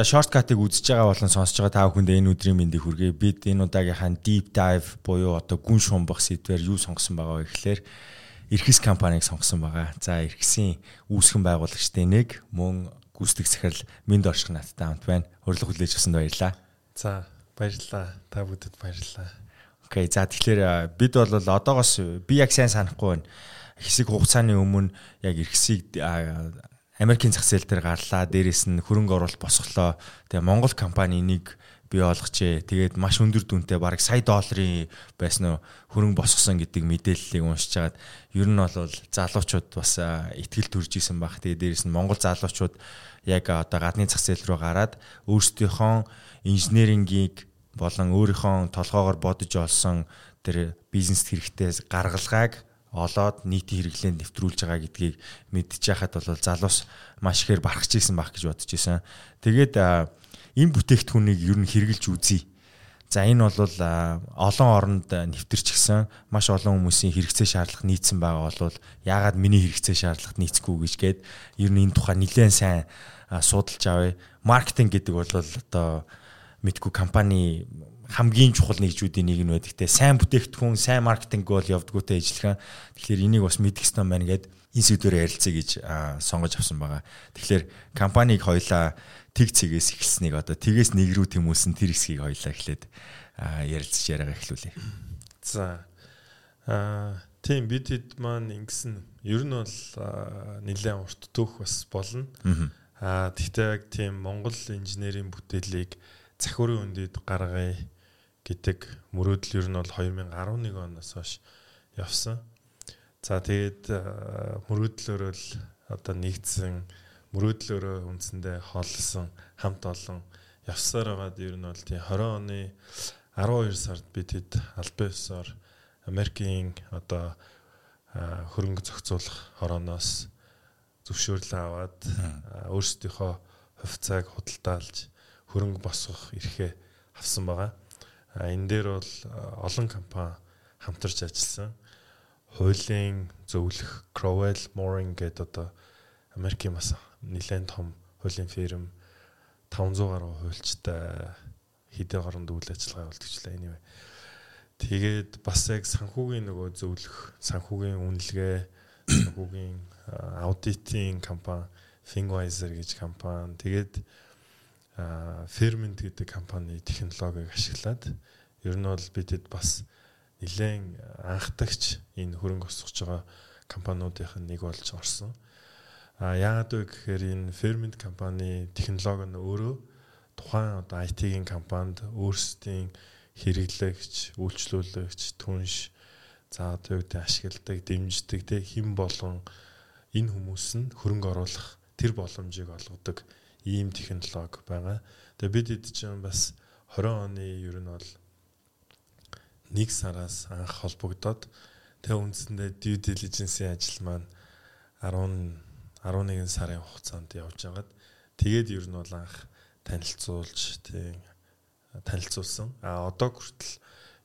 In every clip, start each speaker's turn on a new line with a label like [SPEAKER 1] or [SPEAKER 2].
[SPEAKER 1] За shortcut-ыг үзэж байгаа болон сонсож байгаа та бүхэнд энэ өдрийн мэндийг хүргэе. Бид энэ удаагийнхаа deep dive буюу одоо гүн шумбах сэдвээр юу сонгосон байгаа вэ гэхээр Ирхэс компанийг сонгосон байгаа. За Ирхэсийн үүсгэн байгуулагчдын нэг мөн гүйцэтгэх захирал Минд орших надтай хамт байна. Урилга хүлээж авсанд баярлалаа.
[SPEAKER 2] За баярлалаа. Та бүдэд баярлалаа.
[SPEAKER 1] Окей. За тэгэхээр бид бол одоогоос би яг сайн санахгүй байна. Хэсэг хугацааны өмнө яг Ирхэсийг Америкийн зах зээл дээр гарлаа. Дээрээс нь хөрөнгө оруулалт босголоо. Тэгээ Монгол компани нэг бий олгочээ. Тэгээд маш өндөр дүнтэй бараг сая долларын байсан нь хөрөнгө босгосон гэдэг мэдээллийг уншиж хагаад ер нь бол залуучууд бас ихтгэл төрж исэн баг. Тэгээд дээрээс нь Монгол залуучууд яг одоо гадны зах зээл рүү гараад өөрсдийнхөө инженерингийг болон өөрийнхөө толгоогоор бодож олсон тэр бизнес хэрэгтэй гаргалгааг олоод нийтийн хэрэглээнд нэвтрүүлж байгаа гэдгийг мэдчихэхэд бол залуус маш ихээр барахж исэн байх гэж бодож исэн. Тэгээд энэ бүтээгдэхүүнийг ер нь хэрэгжилж үзье. За энэ бол олон оронд нэвтэрчихсэн маш олон хүмүүсийн хэрэгцээ шаардлага нийцсэн байгаа бол яагаад миний хэрэгцээ шаардлага нийцэхгүй гэж гээд ер нь энэ тухай нэлээд сайн судалж авъя. Маркетинг гэдэг бол одоо мэдгүй компани хамгийн чухал нэгжүүдийн нэг нь байдаг те сайн бүтээгдэхүүн сайн маркетинг бол явдгүйтэй ажиллагаа тэгэхээр энийг бас мэдэх ёстой байна гэд энэ сэдвээр ярилцъя гэж сонгож авсан байгаа. Тэгэхээр компаниг хоёлаа тэг цэгээс эхэлснийг одоо тэгээс нэг рүү тэмүүлсэн тэр хэсгийг хоёлаа эхлээд ярилцж яриагаа эхлүүлье.
[SPEAKER 2] За аа тийм бид хэд маань ингэсэн ер нь бол нэлээд урт төөх бас болно. Аа тэгтээ яг тийм Монгол инженерийн бүтээлийг захиурын үндэд гаргая гэдэг мөрөөдөл ер нь бол 2011 оноос хойш явсан. За тэгээд мөрөөдлөөрөө л одоо нэгдсэн мөрөөдлөөрөө үндсэндээ хооллсон хамт олон явсаар байгаад ер нь бол тий 20 оны 12 сард бид хэд албан ёсоор Америкийн одоо хөрөнгө зохицуулах хорооноос зөвшөөрлөө аваад өөрсдийнхөө хувьцааг худалдаалж хөрөнгө босгох эрхээ авсан байгаа. Энэ дээр бол олон компани хамтарч ажилласан. Хуулийн зөвлөх Crowell Moring гэдэг одоо Америкийн бас нэлээд том хуулийн фирм 500 гаруй хуульчтай хэдэн гаруй үйл ажиллагаа явуулчихлаа anyway. Тэгээд бас яг санхүүгийн нөгөө зөвлөх, санхүүгийн үнэлгээ, санхүүгийн аудитын компани Finwiser гэж компани. Тэгээд Ferment гэдэг компани технологиг ашиглаад ер нь бол бидэд бас нэлээд анхдагч энэ хөрөнгө өсгөж байгаа компаниудын нэг болж орсон. А яагаад вэ гэхээр энэ Ferment компани технологи нь өөрөө тухайн одоо IT-ийн компанид өөрсдийн хэрэглэгч, үйлчлүүлэгч, түнш за одоо юу гэдэг ашигладаг, дэмждэг те хэн болон энэ хүмүүс нь хөрөнгө оруулах тэр боломжийг олгодог ийм технологи байгаа. Тэгээ бид хэд чинь бас 20 оны ер нь бол нэг сараас анх холбогдоод тэгээ үндсэндээ due diligence-ийн ажил маань 10 11 сарын хугацаанд явж байгаад тэгээд ер нь бол анх танилцуулж тийм танилцуулсан. А одоо хүртэл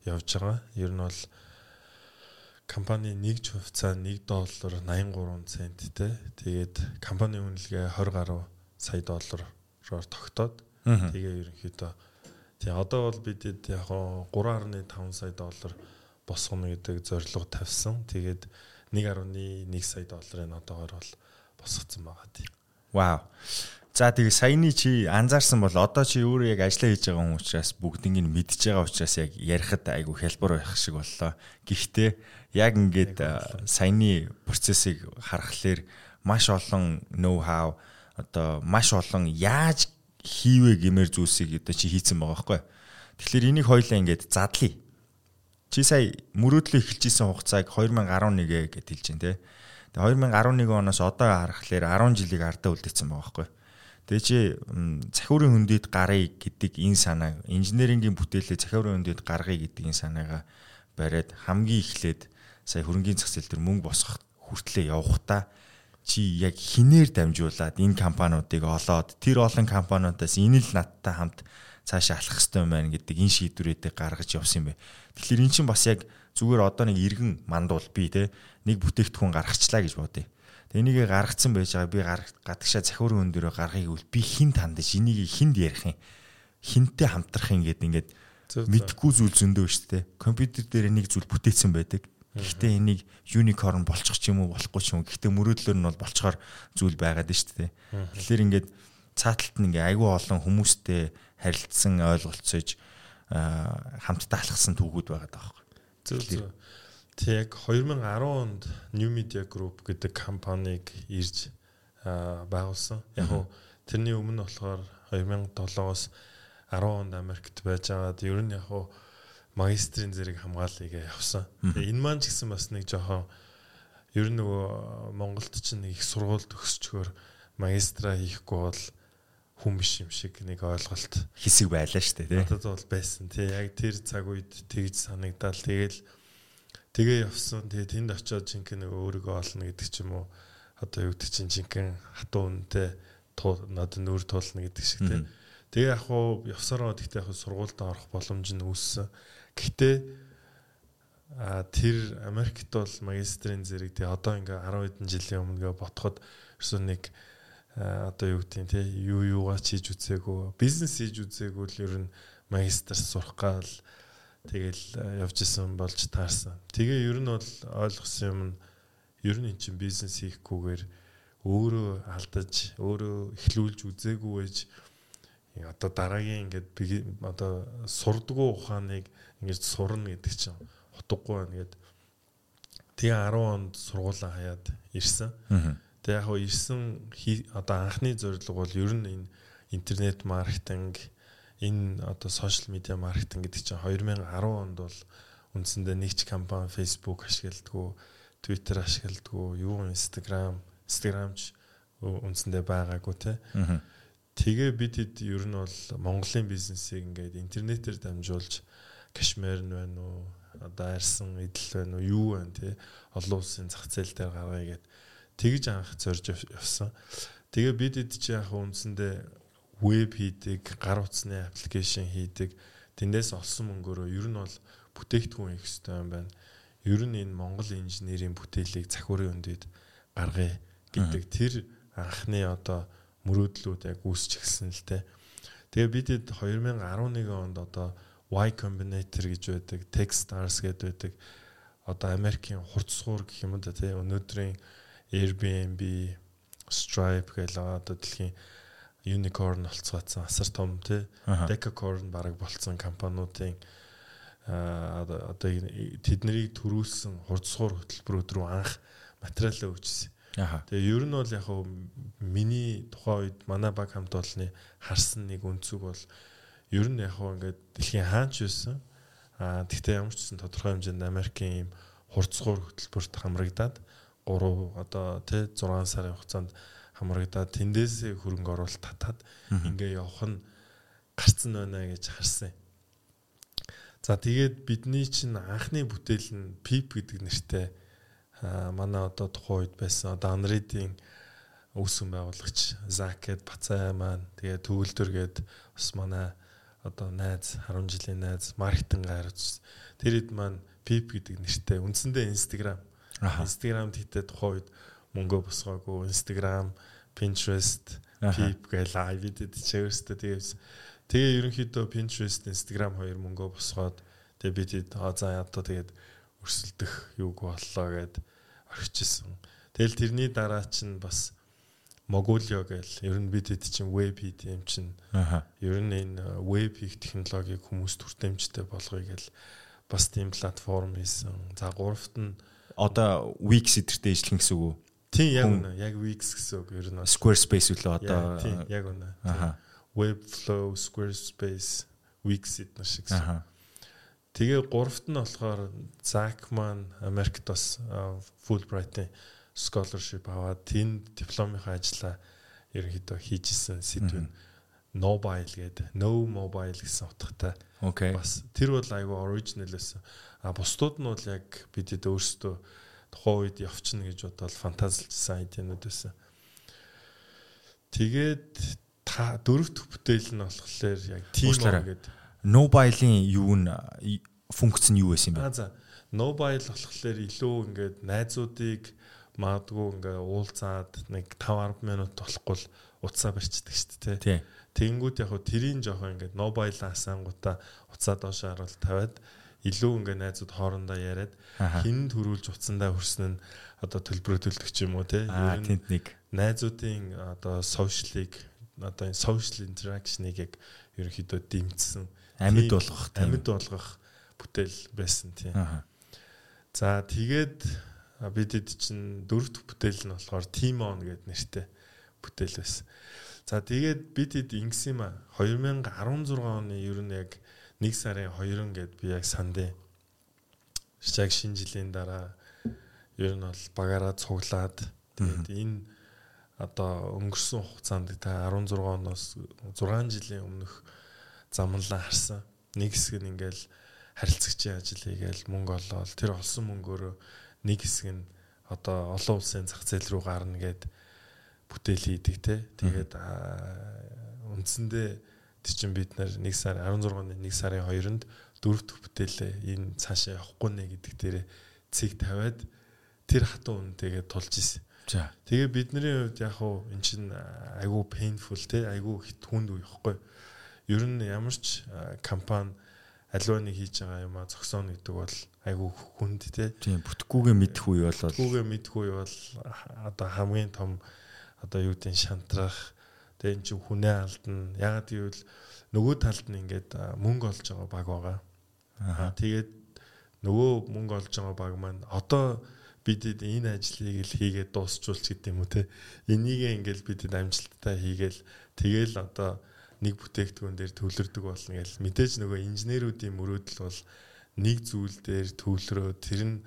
[SPEAKER 2] явж байгаа. Ер нь бол компани нэг хувьцаа 1 доллар 83 центтэй. Тэгээд компани үнэлгээ 20 гаруй сая доллараар тогтоод тэгээ ерөнхийдөө тий одоо бол бидэд яг 3.5 сая доллар босгоно гэдэг зорилго тавьсан. Тэгээд 1.1 сая долларын одоогор бол босгоцсон байгаа тий.
[SPEAKER 1] Вау. За тэгээ саяны чи анзаарсан бол одоо чи өөрөө яг ажиллаа хийж байгаа хүн учраас бүгднийг нь мэдж байгаа учраас яг ярихад айгүй хялбар байх шиг боллоо. Гэхдээ яг ингээд саяны процессыг харахаар маш олон ноу хау одоо маш олон яаж хийвэ гэмээр зүйлсийг одоо чи хийцэн байгаа байхгүй. Тэгэхээр энийг хоёлаа ингээд задлаа. Чи сая мөрөөдлөө эхэлжсэн хугацааг 2011 гэд хэлж байна те. Тэгээ 2011 оноос одоо харахаар 10 жилиг ардаа үлдээсэн байгаа байхгүй. Тэгээ чи захиурын хөндөд гарыг гэдэг энэ санаа инженерингийн бүтээлээ захиурын хөндөд гаргая гэдэг энэ санаагаа бариад хамгийн эхлээд сая хөрөнгөний зах зээл дээр мөнгө босгох хүртлээ явахтаа чи яг хинээр дамжуулаад энэ компаниудыг олоод тэр олон компаниудаас энэ л надтай хамт цаашаа алах хэрэгтэй юм байна гэдэг энэ шийдвэрүүдийг гаргаж явсан юм бэ. Тэгэхээр эн чинь бас яг зүгээр одоо нэг иргэн мандуул би те нэг бүтээгдэхүүн гаргачлаа гэж бодъё. Тэгээ энийгээ гаргацсан байж байгаа би гадагшаа захиурын өн дөрөө гаргахыг үл би хин тандаж энийг хинд ярих юм. Хинтээ хамтрах юм гээд ингээд мэдхгүй зүйл зөндөө шүү дээ. Компьютер дээр нэг зүйл бүтээсэн байдаг. Гэхдээ энийг unicorn болчих ч юм уу болохгүй ч юм. Гэхдээ мөрөөдлөөр нь бол болцохоор зүйл байгаад нь шүү дээ. Тэгэхээр ингээд цааталт нь ингээ айгүй олон хүмүүстэй харилцсан ойлголцож хамтдаа алхсан түүхүүд байгаа даахгүй.
[SPEAKER 2] Зөв зөв. Тэг яг 2010 онд New Media Group гэдэг компанийг ирж байгуулсан. Яг нь тэрний өмнө болохоор 2007-оос 10 онд Америкт байж байгаад ер нь яг нь магистрийн зэрэг хамгаалыг явсан. Тэгээ энэ маань ч гэсэн бас нэг жоохон ер нь нөгөө Монголд ч нэг их сургууль төгсчгөр магистра хийхгүй бол хүн биш юм шиг нэг ойлголт
[SPEAKER 1] хэсэг байлаа шүү дээ
[SPEAKER 2] тий. Одоо бол байсан тий. Яг тэр цаг үед тэгж санагдал тэгэл Тэгээ явсан. Тэгээ тэнд очиод жинхэнэ өөрийгөө олно гэдэг ч юм уу. Одоо юу гэдэг чинь жинхэнэ хатуу үнэтэй надад нүүр туулна гэдэг шиг тийм. Тэгээ яг хуу явсараа гэхдээ яг сургуульд орох боломж нь үүссэн. Гэхдээ а тэр Америкт бол магистрийн зэрэг тий одоо ингээ 10 хэдэн жилийн өмнө ботход ерөөсөө нэг одоо юу гэдэг тий юу юугаа чийж үзээгүй бизнес хийж үзээгүй л ер нь магистр сурах гал Тэгэл явж исэн болж таарсан. Тэгээ ер нь бол ойлгосон юм нь ер нь эн чинь бизнес хийхгүйгээр өөрөө алдаж, өөрөө эхлүүлж үзээгүй байж одоо дараагийн ингээд одоо сурдгуу ухааныг ингэж сурна гэдэг чинь утгагүй байна гэд. Тэгээ 10 онд сургуулаа хаяад ирсэн. Тэгээ яг ирсэн одоо анхны зорилго бол ер нь энэ интернет маркетинг энэ одоо сошиал медиа маркетинг гэдэг чинь 2010 онд бол үндсэндээ нэг ч компани Facebook ашигладаг, Twitter ашигладаг, юу Instagram, Instagramч үндсэндээ байгаагүй те. Тэгээ бид хэд ер нь бол Монголын бизнесийг ингээд интернетээр дамжуулж кашмир нь байна уу, одоо арьсан эдэл байна уу, юу байна те. Олон улсын зах зээл дээр гаргая гэд тэгж анх зорж явсан. Тэгээ бид хэд чи яг үндсэндээ веб хийдэг, гар утасны аппликейшн хийдэг. Тэндээс олсон мөнгөөрөө ер нь бол бүтээгдэхүүн хийх хэрэгтэй юм байна. Ер нь энэ Монгол инженерийн бүтээлийг захиурын өндөд гаргая гэдэг тэр анхны одоо мөрөөдлүүд яг үүсч эхэлсэн л те. Тэгээ бид 2011 онд одоо Y Combinator гэж байдаг, Techstars гэдэг байдаг. Одоо Америкийн хурцсуур гэх юм да тий өнөөдрийн Airbnb, Stripe гэх одоо дэлхийн unicorn болцгаацсан асар том тий decacorn бараг болцсон компаниудын одоо тэднийг төрүүлсэн хурцсуур хөтөлбөрүүд рүү анх материалаа өгчсэн. Тэгээ ер нь бол яг миний тухайн үед манай баг хамт олонны харсан нэг өнцөг бол ер нь яг хуу ингээд дэлхийн хаанч байсан. Аа тэгтээ ямар ч гэсэн тодорхой хэмжээнд Америкийн ийм хурцсуур хөтөлбөрт хамрагдаад 3 одоо тий 6 сарын хугацаанд хамрагдаад тэндээс хөрөнгө оруулалт татаад ингээ явах нь гарцсан байна гэж харсан. За тэгээд бидний чинь анхны бүтээл нь PIP гэдэг нэртэй манай одоо тухайн үед байсан одоо Unread-ийн үүсгэн байгуулагч Закэд Бацай маань тэгээд төгөлдөр гээд бас манай одоо найз 10 жилийн найз маркетинг гарч тэр хэд маань PIP гэдэг нэртэй үндсэндээ Instagram. Instagram тэгтээ тухайн үед мөнгө босгоогүй Instagram, Pinterest, Peep гэл айвидэд чивэрстэй тэгээс тэгээ ерөнхийдөө Pinterest, Instagram хоёр мөнгө босгоод тэгээ бид аа за ядаа тэгээд өрсөлдөх юуг боллоо гэд орчихсон. Тэгэл тэрний дараа чинь бас Mogulio гэл ер нь бид хэд чинь веб хийх юм чинь ер нь энэ веб хийх технологиг хүмүүст хүртээмжтэй болгоё гэл бас тийм платформ хийсэн. За гуравт нь
[SPEAKER 1] одоо Wix эдэртэй ижлэх гэсэн үг үү?
[SPEAKER 2] Тийм яг үнэ. Яг Wix гэсэн үг ер нь
[SPEAKER 1] Squarespace үлээ одоо.
[SPEAKER 2] Тийм яг үнэ. Webflow, Squarespace, Wix эднэр шиг. Тэгээ гуравт нь болохоор Zack маань Америкт бас Fulbright-ийн scholarship аваад тэнд дипломынхаа ажлаа ерөнхийдөө хийжсэн сэдв нь mobile гэдэг no mobile гэсэн утгатай.
[SPEAKER 1] Окей.
[SPEAKER 2] Бас тэр бол айгүй original байсан. А бусдууд нь бол яг бидэд өөрсдөө тухайн үед явчихна гэж бодоод фантазилжсэн айдинууд байсан. Тэгээд та дөрөвт бүтээл нь болохоор яг team гэдэг
[SPEAKER 1] mobile-ийн юу н функц нь юу байсан бэ?
[SPEAKER 2] Аа за mobile болохоор илүү ингээд найзуудыг Маадгүй ингээ уулзаад нэг 5 10 минут болохгүй л утсаа барьцдаг шүү дээ.
[SPEAKER 1] Тий.
[SPEAKER 2] Тэнгүүд яг хөө тэрийн жоохон ингээ нобайл асаангуудаа уцаа доош харуул тавиад илүү ингээ найзууд хоорондоо яриад хин төрүүлж уцсандаа хүрсэн нь одоо төлбөрөө төлдөг ч юм уу те.
[SPEAKER 1] Аа тэнд нэг
[SPEAKER 2] найзуудын одоо сошиалыг одоо энэ social interaction-ыг яг ерөнхийдөө дэмжсэн
[SPEAKER 1] амьд болгох
[SPEAKER 2] амьд болгох бүтээл байсан тийм. За тэгээд бидэд чинь дөрөвт бүтээл нь болохоор Team On гэдэг нэртэй бүтээл байсан. За тэгээд бидэд ингэсэн юм а 2016 оны ер нь яг 1 сарын 2 гэд би яг сандын яг шинэ жилийн дараа ер нь бол багаараа цуглаад тэгээд энэ одоо өнгөрсөн хугацаанд та 16 оноос 6 жилийн өмнөх замналаа харсан. Нэг хэсэг нь ингээл харилцагчийн ажил хийгээл мөнгө олоод тэр олсон мөнгөөрөө нэг хэсэг нь одоо олон улсын зах зээл рүү гарна гэд бүтээл хийдэг те. Тэгээд үндсэндээ чин бид нар 1 сар 16-ны 1 сарын 2-нд дөрөв дэх бүтээлээ энэ цаашаа явахгүй нэ гэдэг дээр цэг тавиад тэр хатуу үнэтэйгээ тулж исэн.
[SPEAKER 1] За.
[SPEAKER 2] Тэгээ бидний хувьд яг хуу эн чин айгүй painful те айгүй хит хүнд үе ихгүй. Ер нь ямар ч компани аливаа нэг хийж байгаа юм а зогсооно гэдэг бол айгүй хүнд те.
[SPEAKER 1] Тийм бүтэхгүйгээ мэдэх үе бол
[SPEAKER 2] бүтэхгүйгээ мэдэх үе бол одоо хамгийн том одоо юу гэдэг шантрах тэгээ эн чинь хүнээ алдна. Ягаад гэвэл нөгөө талд нь ингээд мөнгө олж байгаа баг байгаа. Аа тэгээд нөгөө мөнгө олж байгаа баг маань одоо бидэд энэ ажлыг л хийгээд дуусчулч гэдэг юм уу те. Энийг ингээл бидэд амжилттай хийгээл тэгээл одоо нэг бүтээгдэхүүн дээр төвлөрдөг болно гэл мэдээж нөгөө инженеруудын мөрөөдөл бол нэг зүйл дээр төвлөрөө тэр нь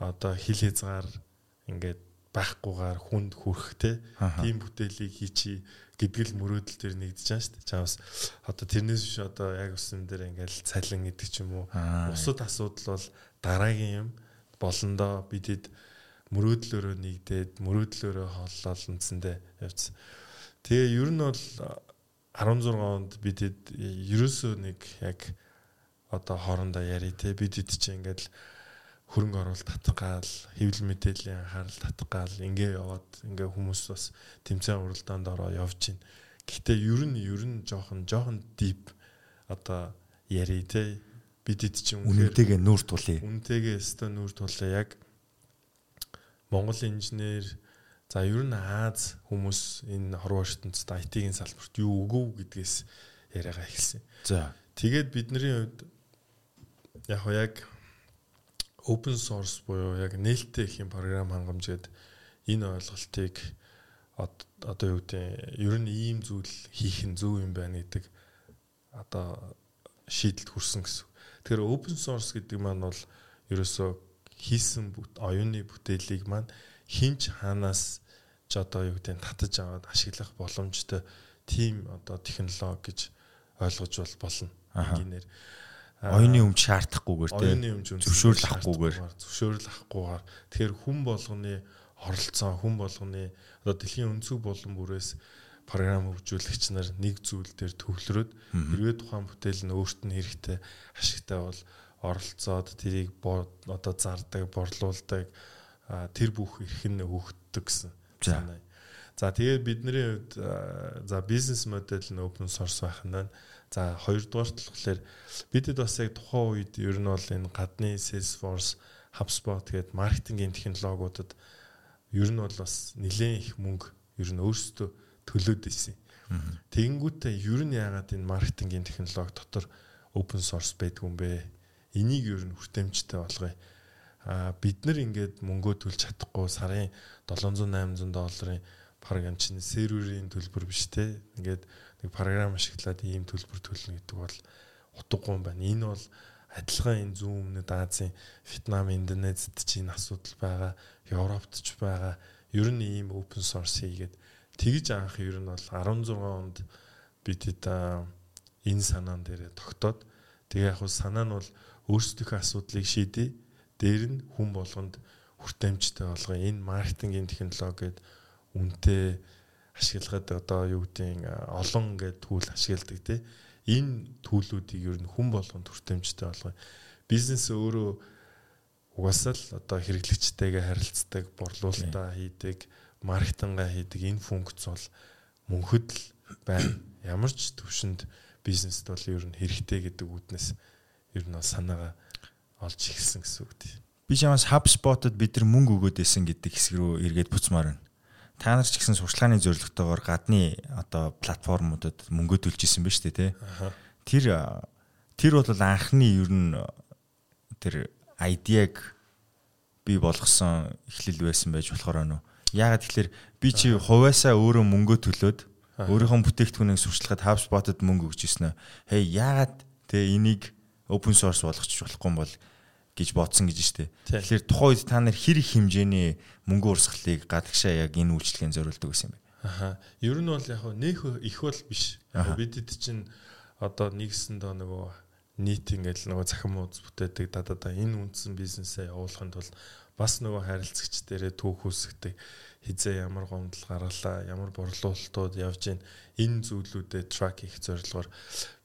[SPEAKER 2] одоо хил хязгаар ингээд байхгүйгээр хүнд хүрхтэй тийм бүтээлийг хийчи гэдэг л мөрөөдөл төр нэгдэж байгаа шүү дээ. Чамс одоо тэрнээс биш одоо яг усан дээр ингээл цалин гэдэг ч юм уу. Бусад асуудал бол дараагийн юм болондоо бидэд мөрөөдлөөрөө нэгдээд мөрөөдлөөрөө холлол үндсэндээ явцсан. Тэгээ ер нь бол 16 онд бидэд ерөөсөө нэг яг одоо хоорондоо яри те бидэд чи ингээд хөрөнгө оруулалт татгаал хэвлэл мэдээллийн анхаарал татгаал ингээ яваад ингээ хүмүүс бас тэмцээн уралдаанд ороо явж байна. Гэхдээ ер нь ер нь жоохон жоохон deep одоо яри те бидэд чи
[SPEAKER 1] үнэтэйгээ нүүр тулъя.
[SPEAKER 2] Үнэтэйгээ өстө нүүр тулъя яг Монгол инженер За ер нь Аз хүмүүс энэ хорвоо ертөнцид IT-ийн салбарт юу өгөв гэдгээс яриагаа эхэлсэн.
[SPEAKER 1] За.
[SPEAKER 2] Тэгээд бидний хувьд яг яг open source буюу яг нээлттэй их юм програм хангамж гээд энэ ойлголтыг одоо юу гэдэг ер нь ийм зүйл хийх нь зөв юм байна гэдэг одоо шийдэлд хүрсэн гэсэн. Тэгэхээр open source гэдэг маань бол ерөөсөө хийсэн оюуны бүтээлийг маань хинч хаанаас ч одоо юу гэдэг нь татаж аваад ашиглах боломжтой тийм одоо технологи гэж ойлгож бол болно.
[SPEAKER 1] Инженеэр оюуны өмч шаардахгүйгээр тийм зөвшөөрөл авахгүйгээр
[SPEAKER 2] зөвшөөрөл авахгүйгээр тэгэхээр хүн болгоны оролцоо хүн болгоны одоо дэлхийн өнцөг болон бүрээс програм хөгжүүлэгч нар нэг зүйл дээр төвлөрөөд хэрвээ тухайн бүтээл нь өөрт нь хэрэгтэй ашигтай бол оролцоод тэрийг одоо зардаг, борлуулдаг тэр бүх эрх нь өгдөг гэсэн санаа. За тэгээд бидний хувьд за бизнес модель нь open source байх нь за хоёрдугаар болохоор бидэд бас яг тухайн үед ер нь бол энэ гадны Salesforce, HubSpot гэдэг маркетингийн технологиудад ер нь бол бас нэлээд их мөнгө ер нь өөрсдөө төлөөд байсан. Тэгэнгүүтээ ер нь яагаад энэ маркетингийн технологи дотор open source байдгүй юм бэ? Энийг ер нь хүртээмжтэй болгоё а бид нар ингээд мөнгөө төлж чадахгүй сарын 700 800 долларын програм чинь серверийн төлбөр биш те ингээд нэг програм ашиглаад ийм төлбөр төлнө гэдэг бол утгагүй юм байна. Энэ бол адилхан энэ зүүн өмнөд Азийн Вьетнам, Индонезид ч энэ асуудал байгаа, Европт ч байгаа. Ер нь ийм open source хийгээд тэгж анх ер нь бол 16 онд бид энэ санаан дээр тогтоод тэгээ яг санаа нь бол өөрсдийнхөө асуудлыг шийдэе дээр нь хүн болгонд хүртээмжтэй болгоо энэ маркетингийн технологид үнэтэй ашиглагад одоо юу гэдгийг олон гэдэг түүл ашигладаг тий энэ төлүүдийг ер нь хүн болгонд хүртээмжтэй болгоо бизнес өөрөө угаасаа л одоо хэрэглэгчтэйгээ харилцдаг, борлуулалтаа хийдэг, маркетингаа хийдэг энэ функц бол мөнхөд л байна. Ямар ч төвшөнд бизнест бол ер нь хэрэгтэй гэдэг үднэс ер нь санаагаа олж эхэлсэн гэсэн үг тийм.
[SPEAKER 1] Би чамаас HubSpot-д бид нар мөнгө өгөөд байсан гэдэг хэсэг рүү эргээд буцмаар байна. Та нар ч гэсэн сурчлагын зорилготойгоор гадны одоо платформудад мөнгө төлж исэн ба шүү дээ, тэ. Тэр тэр бол анхны ер нь тэр айдиаг би болгосон эхлэл байсан байж болохоор уу? Яагаад тэгэхээр би чи хувьяасаа өөрөө мөнгө төлөөд өөрийнхөө бүтээгдэхүүнийг сурчлагад HubSpot-д мөнгө өгч ирсэн. Хей яагаад те энийг open source болгочих болохгүй юм бол гэж бодсон гэж штэ. Тэгэхээр тухайн үед та нар хэр их хэмжээний мөнгө урсгалыг гадагшаа яг энэ үйлчлэгийн зориулдаг гэсэн юм бэ?
[SPEAKER 2] Аха. Ер нь бол яг нөх их бол биш. Бидэд чинь одоо нэгсэндээ нөгөө нийт ингээл нөгөө захин мууз бүтээдэг да да да энэ үндсэн бизнесээ явуулахын тулд бас нөгөө харилцагч дээрээ түүх үсгдэг хизээ ямар гомдол гарлаа ямар борлуулалтууд явж гин энэ зүйлүүдэд трак хийх зорилгоор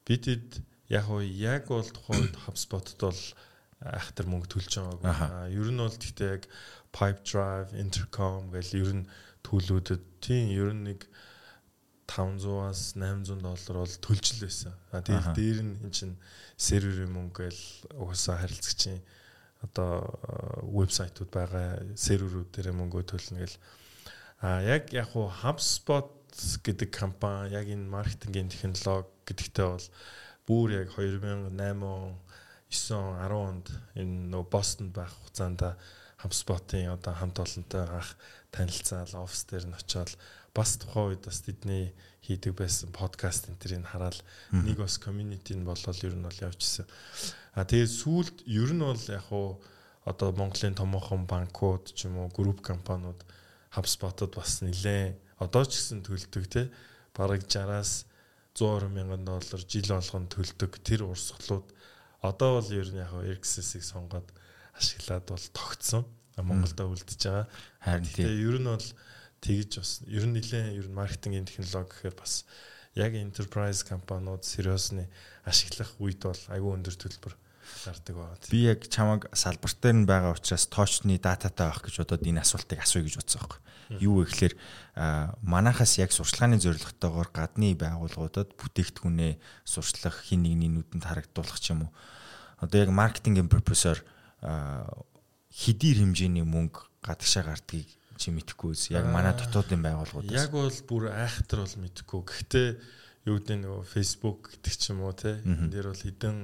[SPEAKER 2] бидэд яг уу яг бол тухайн үед HubSpot-д бол айхтар мөнгө төлж байгаагүй. Ер нь бол гэхдээ яг Pipe Drive, Intercom гэл ер нь төлөөдөд тийм ер нь нэг 500-аас 800 доллар бол төлж л байсан. А тэгэл дээр нь эн чин серверийн мөнгө гэл угаасаа харилцагчийн одоо вебсайтууд байгаа серверүүд дээр мөнгө төлнө гэл. А яг яг хуу HubSpot гэдэг компани яг энэ маркетингийн технологи гэдэгтээ бол бүр яг 2008 он 9 10 онд энэ нөө Бостонд байх хугацаанд HubSpot-ын одоо хамт олонтой анх танилцаал офис дээр нь очиод бас тухайн үед бас тэдний хийдэг байсан подкаст энэ тэрийг хараад нэг бас community нь болол ер нь бол явчихсан. А тэгээд сүүлд ер нь бол яг уу одоо Монголын томоохон банкуд ч юм уу групп компаниуд HubSpot-од бас нилээн одоо ч гэсэн төлдөг те. Бараг 60-аас 120 мянган доллар жил болгон төлдөг тэр урсгалууд Одоо бол ер нь яг Xs-ийг сонгоод ашиглаад бол тогтсон. Монголдо үлдэж байгаа. Харин тийм. Ер нь бол тэгж бас ер нь нэлээд ер нь маркетингийн технологи гэхээр бас яг enterprise компаниуд сериосны ашиглах үед бол айгүй өндөр төлбөр гардаг байна.
[SPEAKER 1] Би яг чамаг салбарт дээр нь байгаа учраас тоочны дататай байх гэж бодоод энэ асуултыг асууя гэж бодсон байхгүй. Юу вэ гэхээр манахаас яг сурчлагын зорилготойгоор гадны байгууллагуудад бүтээгдэхүүнээ сурчлах хин нэгний нүдэнд харагдуулах ч юм уу. Одоо яг маркетингийн профессор хэдий хэмжээний мөнгө гадагшаа гардгийг чи мэдэхгүй үз. Яг манай дотоодын байгууллагууд.
[SPEAKER 2] Яг бол бүр айхтар бол мэдэхгүй. Гэхдээ юу гэдэг нөгөө Facebook гэдэг ч юм уу те. Энд дээр бол хэдэн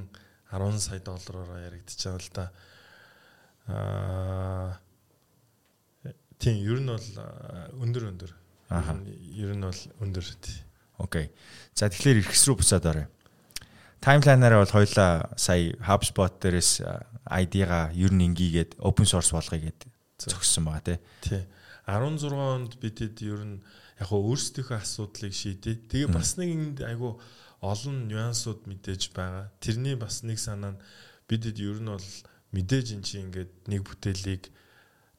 [SPEAKER 2] 10 сая доллараар яригдчихаа л да. Аа тийм ер нь бол өндөр өндөр. Аа ер нь бол өндөр.
[SPEAKER 1] Окей. За тэгэхээр эрхэс рүү буцаад оръё. Таймлайнаараа бол хоёлаа сая HubSpot дээрээс ID-га ер нь ингийгээд open source болгоё гэд зогссон байгаа
[SPEAKER 2] тий. Тий. 16 онд бидэд ер нь яг хөө өөрсдийнхөө асуудлыг шийдээ. Тэгээ бас нэг энд айгу олон нюансууд мэдээж байгаа. Тэрний бас нэг санаа нь бидэд ер нь бол мэдээж эн чинь ингээд нэг бүтээлийг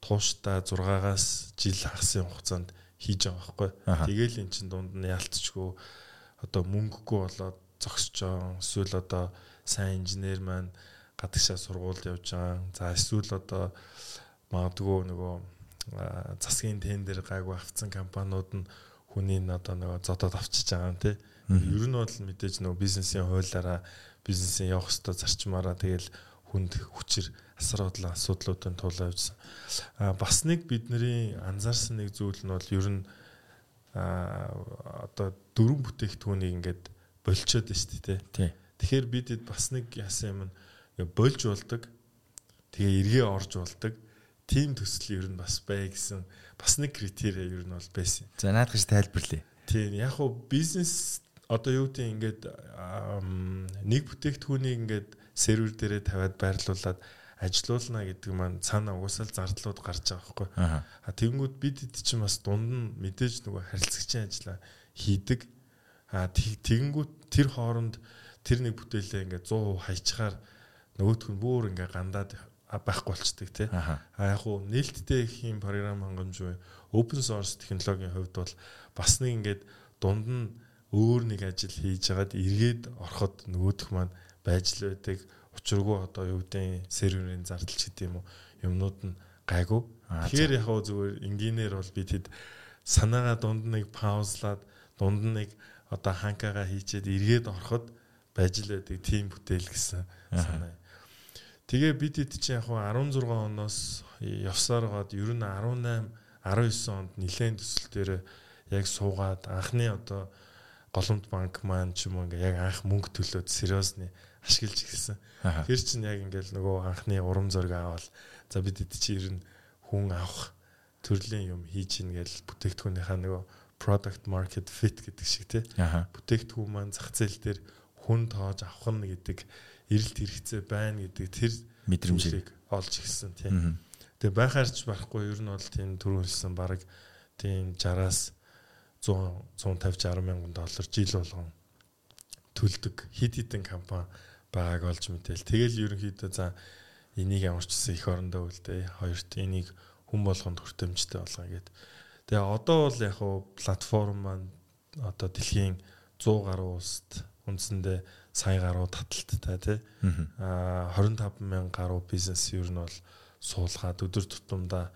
[SPEAKER 2] тууштай 6-аас жил хагасын хугацаанд хийж байгаа байхгүй. Тэгээл эн чинь дунд нь яалтчгүй одоо мөнгөгүй болоод байгаа. Эсвэл одоо сайн инженер маань гадагшаа сургуульд явж байгаа. За эсвэл одоо магадгүй нөгөө засгийн тендер гайгүй авцсан компаниуд нь хүний одоо нөгөө зодод авчиж байгаа юм тий. Ер нь бол мэдээж нөгөө бизнесийн хуулиараа бизнесийн явах хэвээр зарчмаараа тэгэл хүнд хүчээр асар бодлон асуудлуудын тулаа явжсан. А бас нэг бидний анзаарсан нэг зүйл нь бол ер нь а одоо дөрвөн бүтээгдэхүүнийг ингээд болчоод байна шүү дээ. Тэгэхээр бид бас нэг яасан юм болж болдог. Тэгээ эргээ орж болдог. Тим төсөл ер нь бас бай гэсэн бас нэг критерий ер нь бол байсан.
[SPEAKER 1] За наадах гэж тайлбарлая.
[SPEAKER 2] Тийм яг хуу бизнес одоо юу гэдэг ингээд нэг бүтээгдэхүүнийг ингээд сервер дээрээ тавиад байрлуулад ажилуулна гэдэг маань цаана угсаал зардлууд гарч байгаа байхгүй. А тэгэнгүүт бид чинь бас дунд нь мэдээж нөгөө харилцагчийн ажиллаа хийдэг. А тэгэнгүүт тэр хооронд тэр нэг бүтээлээ ингээд 100% хайчаар нөгөөх нь бүр ингээд гандаад байхгүй болчдөг тий. А яг уу нээлттэй их юм програм хангамж буй open source технологийн хувьд бол бас нэг ингээд дунд нь өөр нэг ажил хийж хагаад эргээд ороход нөгөөх маань байж л байдаг учиргүй одоо юу гэдэг серверийн зардал ч гэдэм үү юмнууд нь гайгүй. Тэгэхээр яг хөө зүгээр энгийнээр бол бид хэд санаагаа дунд нэг паузлаад дунд нэг одоо ханкагаа хийчээд эргээд ороход байж л байдаг тийм бүтээл гэсэн санаа. Тэгээ бид хэд чинь яг хөө 16 оноос явсаар гоод ер нь 18 19 онд нэлээд төсөл дээр яг суугаад анхны одоо голомт банк маань ч юм уу ингээ яг анх мөнгө төлөөд сериосны ашиглаж эхэлсэн. Тэр чинь яг ингээл нөгөө анхны урам зориг аваад за бид эд чи ер нь хүн авах төрлийн юм хийж ийн гэж бүтээгдэхүүнийхаа нөгөө product market fit гэдэг шиг тий. Бүтээгдэхүүн маань зах зээл дээр хүн тоож авах нь гэдэг эрэлт хэрэгцээ байна гэдэг тэр
[SPEAKER 1] мэдрэмжийг
[SPEAKER 2] олж ирсэн тий. Тэгээ байхаарч барахгүй ер нь бол тийм төрүүлсэн баг тийм 60-аас 100 150 60 мянган доллар жил болгон төлдөг хит хитэн компани байгааг олж мэдээл. Тэгэл ерөнхийдөө за энийг ямар ч гэсэн их орондоо үлдээ. Хоёрт энийг хүн болгонд хүртэмжтэй болгоё гэд. Тэгээ одоо бол яг хуу платформ маань одоо дэлхийн 100 гаруй улсад үндсэндээ сая гаруй таталттай тий. Аа 25 мянган гаруй бизнес ер нь бол суулгаад өдөр тутамдаа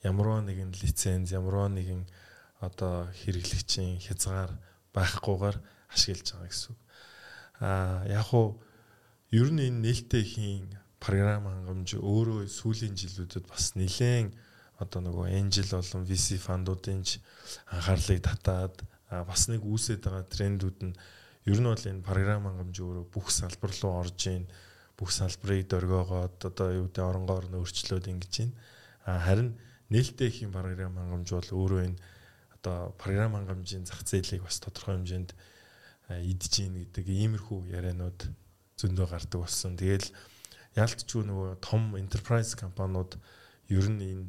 [SPEAKER 2] ямарваа нэгэн лиценз, ямарваа нэгэн одоо хэрэглэгчийн хязгаар байхгүйгээр ашиглаж байгаа гэсэн үг. Аа яг уу ер нь энэ нээлттэй хийн програм хангамж өөрөө сүүлийн жилүүдэд бас нэлээд одоо нөгөө Angel болон VC фандуудын анхаарлыг татаад бас нэг үүсээд байгаа трендүүд нь ер нь бол энэ програм хангамж өөрөө бүх салбар руу орж ийн бүх салбарыг дөргоогоод одоо юу гэдэг оронгоор нь өөрчлөөд ингэж байна. Харин нээлттэй их юм програм хангамж бол өөрөө энэ одоо програм хангамжийн зах зээлийг бас тодорхой хэмжээнд идэж ийн гэдэг иймэрхүү ярианууд зөндөө гардаг болсон. Тэгэл яалтчгүй нөгөө том enterprise компаниуд ер нь энэ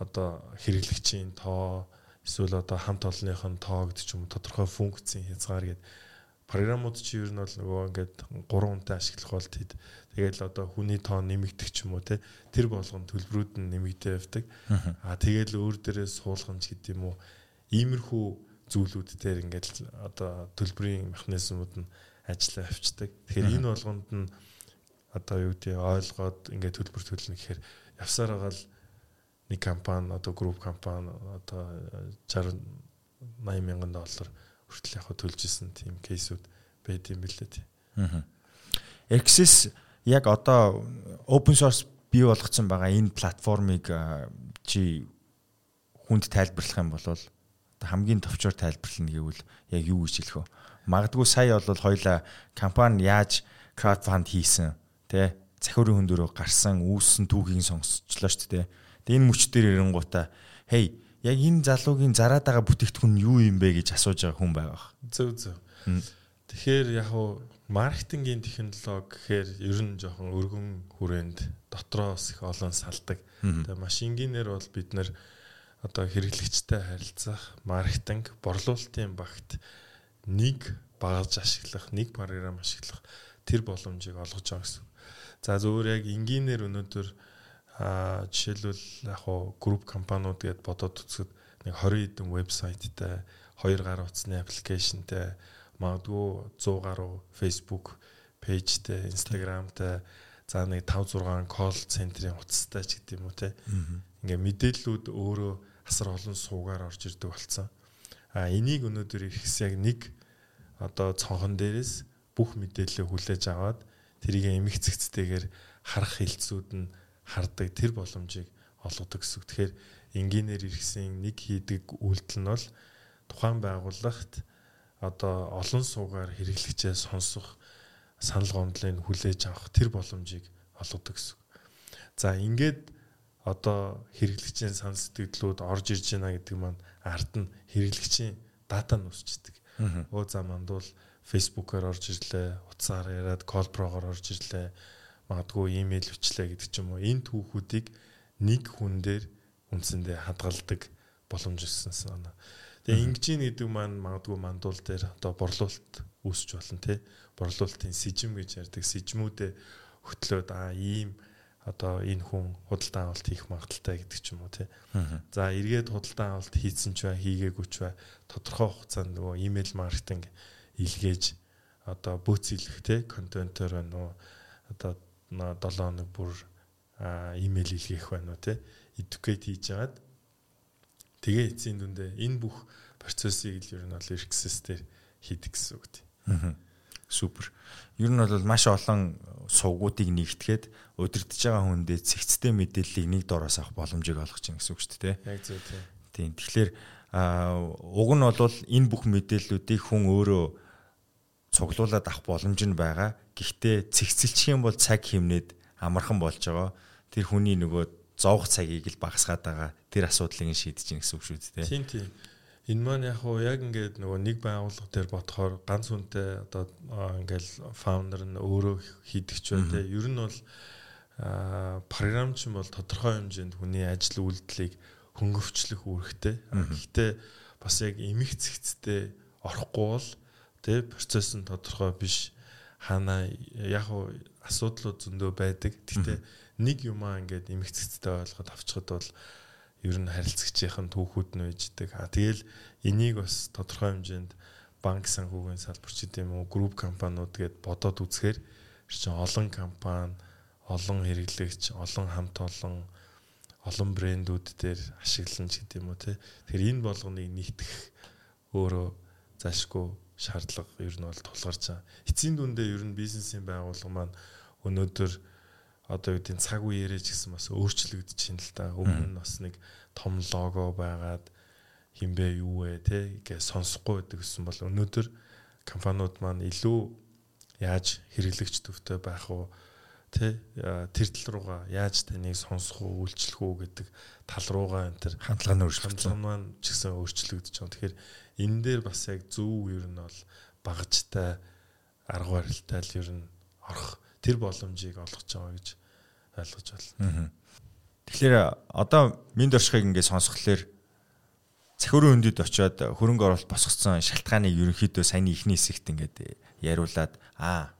[SPEAKER 2] одоо хэрэглэгчийн тоо эсвэл одоо хамт олонныхон тоо гэдэг ч юм тодорхой функцийн хязгаар гэдэг програмууд чи ер нь бол нөгөө ингээд 3 хүнтэй ашиглах бол тэд тэгэл одоо хүний тоо нэмэгдэх ч юм уу те тэр болгон төлбөрүүд нь нэмэгдээ явдаг. Аа тэгэл өөр дээрээ суулгамж гэдэг юм уу иймэрхүү зүйлүүд дээр ингээд одоо төлбөрийн механизмууд нь ажиллаа авчдаг. Тэгэхээр энэ болгонд нь одоо юу гэдэг ойлгоод ингээд төлбөр төлнө гэхээр явсаар байгаа л нэг компани одоо групп компани одоо 60 80 мянган доллар хүртэл яг төлж исэн тийм кейсүүд байд юм билээ тий. Аа.
[SPEAKER 1] Access яг одоо open source бий болгоцсон байгаа энэ платформыг чи хүнд тайлбарлах юм бол хамгийн товчоор тайлбарлана гэвэл яг юу гэж хэлэх вэ? Магадгүй сая бол хоёла компани яаж краудфанд хийсэн тий захиурын хөндөрөө гарсан үүссэн түүхийг сонсчлоо шүү дээ. Тэгээ энэ мөч дээр ирэнгуудаа хей яг энэ залуугийн зараад байгаа бүтээгдэхүүн юу юм бэ гэж асууж байгаа хүн байгаа.
[SPEAKER 2] Зөв зөв. Тэгэхээр яг уу маркетингийн технологи гэхээр ер нь жоохон өргөн хүрээнд дотроос их олон салдаг. Тэгээ машингийнээр бол бид нэр одоо хэрэглэгчтэй харилцах, маркетинг, борлуулалтын багт нэг багаж ашиглах, нэг програм ашиглах тэр боломжийг олгож байгаа гэсэн. За зөвөр яг энгийнээр өнөөдөр а жишээлбэл яг хуу групп компаниуд гээд бодоод үзэхэд нэг 20 хэдэн вебсайттай 2 гаруй утасны аппликейшнтэй магадгүй 100 гаруй Facebook пэйжтэй, Instagramтай за нэг 5 6 колл центрийн утастай ч гэдэг юм уу те. Ингээ мэдээллүүд өөрөө асар олон суугаар орж ирдэг болсон. А энийг өнөөдөр ирэхс яг нэг одоо цонхон дээрээс бүх мэдээлэлээ хүлээж аваад тэрийг эмх цэгцтэйгээр харах хилцүүд нь хардаг тэр боломжийг олгодог гэсэн. Тэгэхээр энгийнээр иргэсэн нэг хийдэг үйлдэл нь бол тухайн байгууллагт одоо олон суугаар хэрэглэгчээ сонсох санал гомдлыг хүлээж авах тэр боломжийг олгодог гэсэн. За ингээд одоо хэрэглэгчийн сан сэтгэлдлүүд орж ирж байна гэдэг маань ард нь хэрэглэгчийн дата нь өсчдөг. Өө за мандуул фейсбુકаар орж ирлээ, утсаар яриад колпрогоор орж ирлээ, магадгүй имэйл өчлөө гэдэг ч юм уу. Энэ түүхүүдийг нэг хүн дээр үндсэндээ хадгалдаг боломж өссөн санаа. Тэгээ ингэж гэдэг маань магадгүй мандуул дээр одоо борлуулалт үүсч болно те. Борлуулалтын сэжим гэж ярьдаг. Сэжмүүдээ хөтлөөд аа ийм одоо энэ хүн худалдан авалт хийх магадaltaй гэдэг ч юм уу тий. За эргээд худалдан авалт хийсэн ч бай хийгээгүй ч бай тодорхой хугацаанд нөгөө имэйл маркетинг илгээж одоо бөөцөлөх тий контентоор нөө одоо 7 хоног бүр имэйл илгээх байна уу те educate хийж агаад тэгээ эцсийн дүндээ энэ бүх процессыг л ер нь бол Erxis дээр хийдэг гэсэн үг тийм.
[SPEAKER 1] Супер. Ер нь бол маш олон сувгуудыг нэгтгэхэд удирдах байгаа хүндээ цэгцтэй мэдээллийг нэг дороос авах боломжийг олгож чинь гэсэн үг шүү дээ.
[SPEAKER 2] Яг зөв тийм.
[SPEAKER 1] Тийм. Тэгэхээр уг нь бол энэ бүх мэдээллүүдийг хүн өөрөө цуглуулад авах боломж нь байгаа. Гэхдээ цэгцэлчих юм бол цаг хэмнээд амархан болж байгаа. Тэр хүний нөгөө зовх цагийг л багасгаад байгаа. Тэр асуудлыг нь шийдэж гин гэсэн үг шүү дээ.
[SPEAKER 2] Тийм тийм. Энэ маань яг хуу яг ингээд нөгөө нэг байгууллага дээр бодохоор ганц үнтэй одоо ингээл фаундер нь өөрөө хийдэг ч бай тээ. Ер нь бол програмч бол тодорхой хэмжээнд хүний ажил үйлдэлийг хөнгөвчлөх үүрэгтэй. Гэхдээ бас яг эмх цэгцтэй орохгүй бол тэ процесс нь тодорхой биш хаана яг хуу асуудлууд зөндөө байдаг. Гэхдээ нэг юмаа ингээд эмх цэгцтэй ойлгоод авчихад бол ер нь харилцагчийн түүхүүд нь үйждэг. А тэгэл энийг бас тодорхой хэмжээнд банк санхүүгийн салбар ч гэдэм үү групп компаниуд гээд бодоод үзэхээр чинь олон компани, олон хэрэглэгч, олон хамт олон олон брэндүүд дээр ашиглан ч гэдэм үү те. Тэгэхээр энэ болгоныг нийтгэх өөрөө зашгүй шаардлага ер нь бол тулгарч байгаа. Эцсийн дүндээ ер нь бизнесийн байгууллага маань өнөөдөр одоо юу гэдэг цаг үеэрээ ч гэсэн бас өөрчлөгдөж байна л да. Өмнө нь бас нэг том лого байгаад хинбэ юу вэ те гээ сонсохгүй байдаг гэсэн бол өнөөдөр компаниуд маань илүү яаж хэрэглэгч төвтэй байх уу тэ тэр тал руугаа яаж таныг сонсох уу үйлчлэх үү гэдэг тал руугаа энэ
[SPEAKER 1] нь өөрчлөгдөж
[SPEAKER 2] хандлага маань ч гэсэн өөрчлөгдөж байгаа. Тэгэхээр энэ дээр бас яг зөв ер нь бол багажтай арга барилтай л ер нь орох тэр боломжийг олгож байгаа гэж ойлгож байна.
[SPEAKER 1] Тэгэхээр одоо минь дөршгийг ингээд сонсхолоор цахиурын өндөд очиод хөрөнгө оруулалт босгоцсон шалтгааныг ерөнхийдөө саяны ихний хэсэгт ингээд яриулаад аа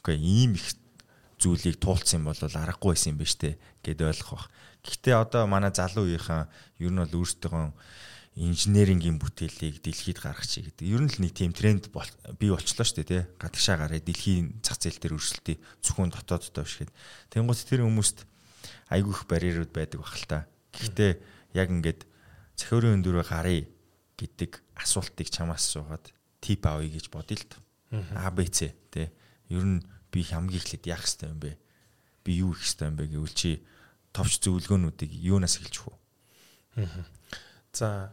[SPEAKER 1] окей ийм их зүйлийг туулсан юм бол аргагүй байсан юм ба штэ гэд ойлгох бах. Гэхдээ одоо манай залуу үеийнхэн ер нь бол өөрсдөө инженерингийн бүтээлийг дэлхийд гаргачих гэдэг. Ер нь л нэг тийм тренд бий болчлоо шүү дээ, тий. Гадагшаа гараад дэлхийн зах зээл дээр өрсөлдөе. Зөвхөн дотооддоо биш гээд. Тэнгуут тэр хүмүүст айгүй их барьерууд байдаг бах л та. Гэхдээ яг ингээд цахиурын өндөрөө гарыг гэдэг асуултыг чамаас суугаад тип авъя гэж бодъё л тоо. А Б С тий. Ер нь би хамгийн эхлээд яах ёстой юм бэ? Би юу хийх ёстой юм бэ гэвэл чи товч зөвлөгөөнүүдийг юунаас эхэлж хөө?
[SPEAKER 2] За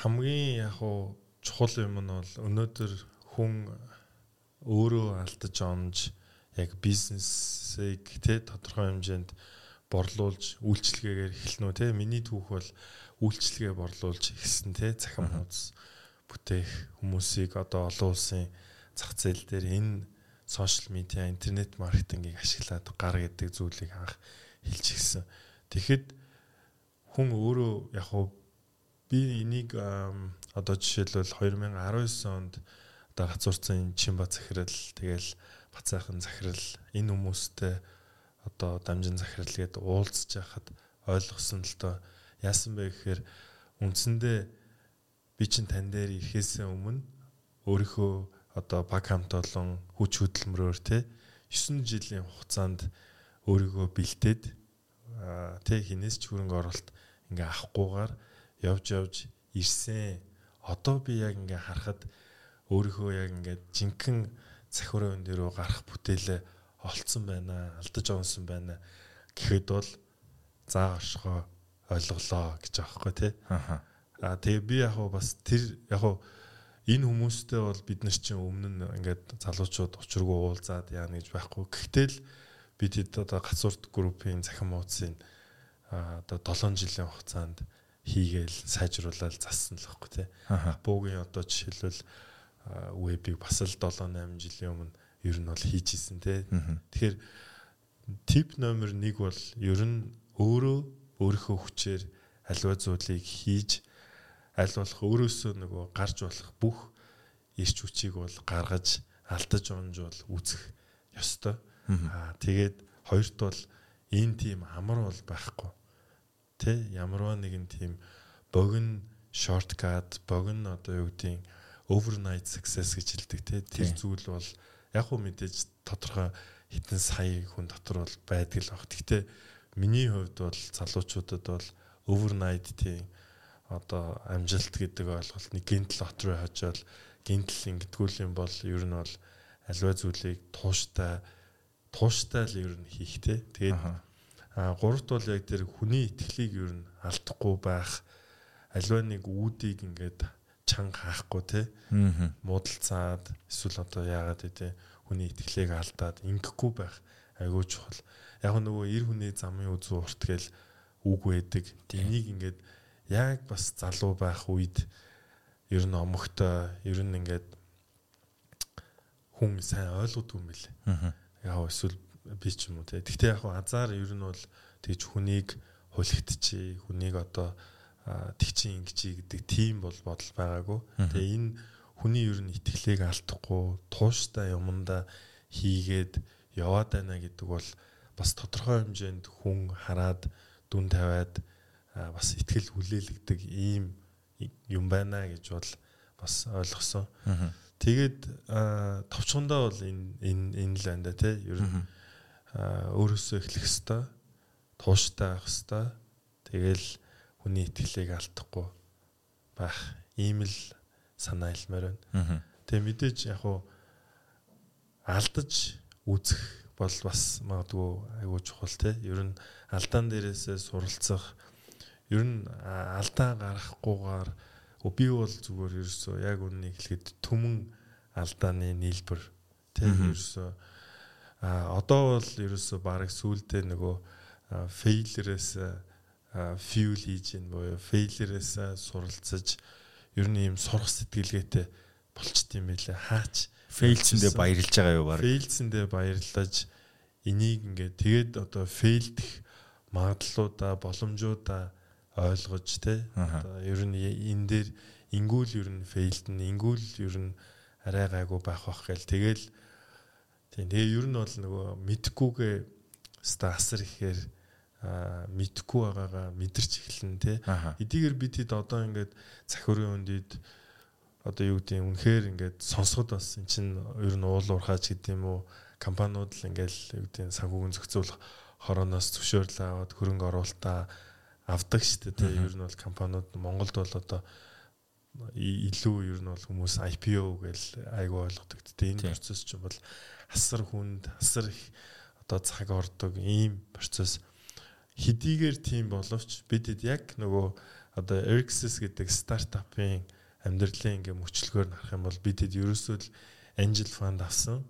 [SPEAKER 2] хамгийн яг уу чухал юм нь бол өнөөдөр хүн өөрөө алдаж онж яг бизнесийг тэ тодорхой хэмжээнд борлуулж үйлчлэгээр эхэлнэ үү те? Миний түүх бол үйлчлэгээ борлуулж эхэлсэн те. Захим хуудас бүтээх хүмүүсийг одоо олон улсын зах зээл дээр энэ сошиал медиа интернет маркетингийг ашиглаад гар гэдэг зүйлийг анх хэлж ирсэн. Тэгэхэд хүн өөрөө яг би энийг одоо жишээлбэл 2019 онд одоо гацуурсан Чимба захирал тэгэл Бацаахан захирал энэ хүмүүстэй одоо дамжин захирал гээд уулзж яхад ойлгосон л доо яасан бэ гэхээр үндсэндээ би чин тань дээр ирэхээс өмнө өөрийнхөө одоо баг хамт олон хүч хөдөлмөрөөр те 9 жилийн хугацаанд өөрийгөө бэлдээд тэ хинээс ч хөрөнгө оруулалт ингээ авахгүйгээр явж явж ирсэн. Одоо би яг ингээ харахад өөрийнхөө яг ингээ жинхэнэ захиурын өндөрөө гарах бүтээлээ олцсон байна, алдаж онсон байна гэхэд бол заа оршихоо ойлголоо гэж аахгүй тий. Аа тэгээ би яг бас тэр яг энэ хүмүүстэй бол бид нар чинь өмнө нь ингээд залуучууд учиргүй уулзаад яана гэж байхгүй. Гэхдээ л бид хэд одоо гацуурт группийн захин муудсын одоо 7 жилийн хугацаанд хийгээл сайжруулаад зассан л байхгүй тий. Буугийн одоо жишээлбэл вебийг бас л 7 8 жилийн өмнө ер нь бол хийж исэн тий. Тэгэхээр тип номер 1 бол ер нь өөрөө өөрийнхөө хүчээр аливаа зүйлийг хийж аль болох өөрөөсөө нөгөө гарч болох бүх ирч хүчийг бол гаргаж алдаж онж бол үүсэх ёстой. Аа тэгээд хоёрт бол энэ тийм амар бол байхгүй Тэ ямарваа нэгэн тийм богино shortcut, богино одоо юу гэдэг overnight success гэж хэлдэг те. Тэр зүйл бол яг уу мэдээж тодорхой хитэн сая хүн дотор бол байдаг л баг. Гэхдээ миний хувьд бол залуучуудад бол overnight тийм одоо амжилт гэдэг ойлголт нэг гинтл хот руу хажаал гинтл ингэдгүүл юм бол ер нь бол альва зүйлийг тууштай тууштай л ер нь хийх те. Тэгээд гуравт бол яг тэр хүний итгэлийг ер нь алдахгүй байх альва нэг үүдийг ингээд чанга хаахгүй те. Муудалцаад эсвэл одоо яагаад гэдэг хүний итгэлийг алдаад ингэхгүй байх айгүй чухал. Яг нөгөө эр хүний замын үзүү урт гэл үг байдаг. Энийг ингээд яг бас залуу байх үед ер нь омогтой ер нь ингээд хүн сайн ойлгодгүй юм билээ. Яг эсвэл би ч юм уу те. Гэхдээ яг азар ер нь бол тэгж хүнийг хулигдчихий, хүнийг одоо тэгчин ингэчий гэдэг тийм бол бодол байгаагүй. Тэгээ энэ хүний ер нь итгэлийг алдахгүй тууштай юмдаа хийгээд яваад байна гэдэг бол бас тодорхой хэмжээнд хүн хараад дүн тавиад бас итгэл хүлээлгдэг ийм юм байна гэж бол бас ойлгосон. Тэгээд товчхондоо бол энэ энэ энэ л байна да тий. Ер нь өөрөөсөө эхлэх хэвээр тууштай байх хэвээр тэгэл хүний итгэлийг алдахгүй байх ийм л санаа илмээр байна. Тэгээ мэдээж яг уу алдаж үзэх бол бас магадгүй айгүй чухал те. Ер нь алдаан дээрээсээ суралцах. Ер нь алдаа гаргахгүйгээр би бол зүгээр ерөөсөө яг үннийг хэлэхэд түмэн алдааны нийлбэр те. Ерөөсөө а одоо бол ерөөсөө баг сүултээ нөгөө фейлерээс фьюл хийж гин боёо фейлерээс суралцаж ер нь ийм сурах сэтгэлгээтэй болчт юм байлаа. Хаач
[SPEAKER 1] фейлцэндээ баярлж байгаа юу баг.
[SPEAKER 2] Фейлцэндээ баярлаж энийг ингээд тэгээд одоо фейлдэх магадлалуудаа боломжуудаа ойлгож те одоо ер нь энэ дээр ингүүл ер нь фейлд нь ингүүл ер нь арай гайгүй байх бах гээл тэгэл тийм тэгээ ер нь бол нөгөө мэдхгүйгээ ста асар ихээр мэдхгүй байгаагаа мэдэрч эхэлнэ те. Эдгээр бид хэд одоо ингээд захирын өндөд одоо юу гэдэг юм үнэхээр ингээд сонсоход бас эн чин ер нь уул уурхаач гэдэг юм уу компаниуд л ингээд юу гэдэг санхүүгийн зохицуулах хорооноос зөвшөөрөл аваад хөрөнгө оруулалтаа авдаг шүү дээ. Ер нь бол компаниуд Монголд бол одоо илүү ер нь бол хүмүүс IPO гэж айгүй ойлгодог. Тэгээ энэ процесс чинь бол асар хүнд, асар их одоо цаг ордог ийм процесс хэдийгээр тийм боловч бидэд яг нөгөө одоо Erixis гэдэг стартапын амьдралын ингээм мөчлөгөөр харах юм бол бидэд ерөөсөө л angel fund авсан.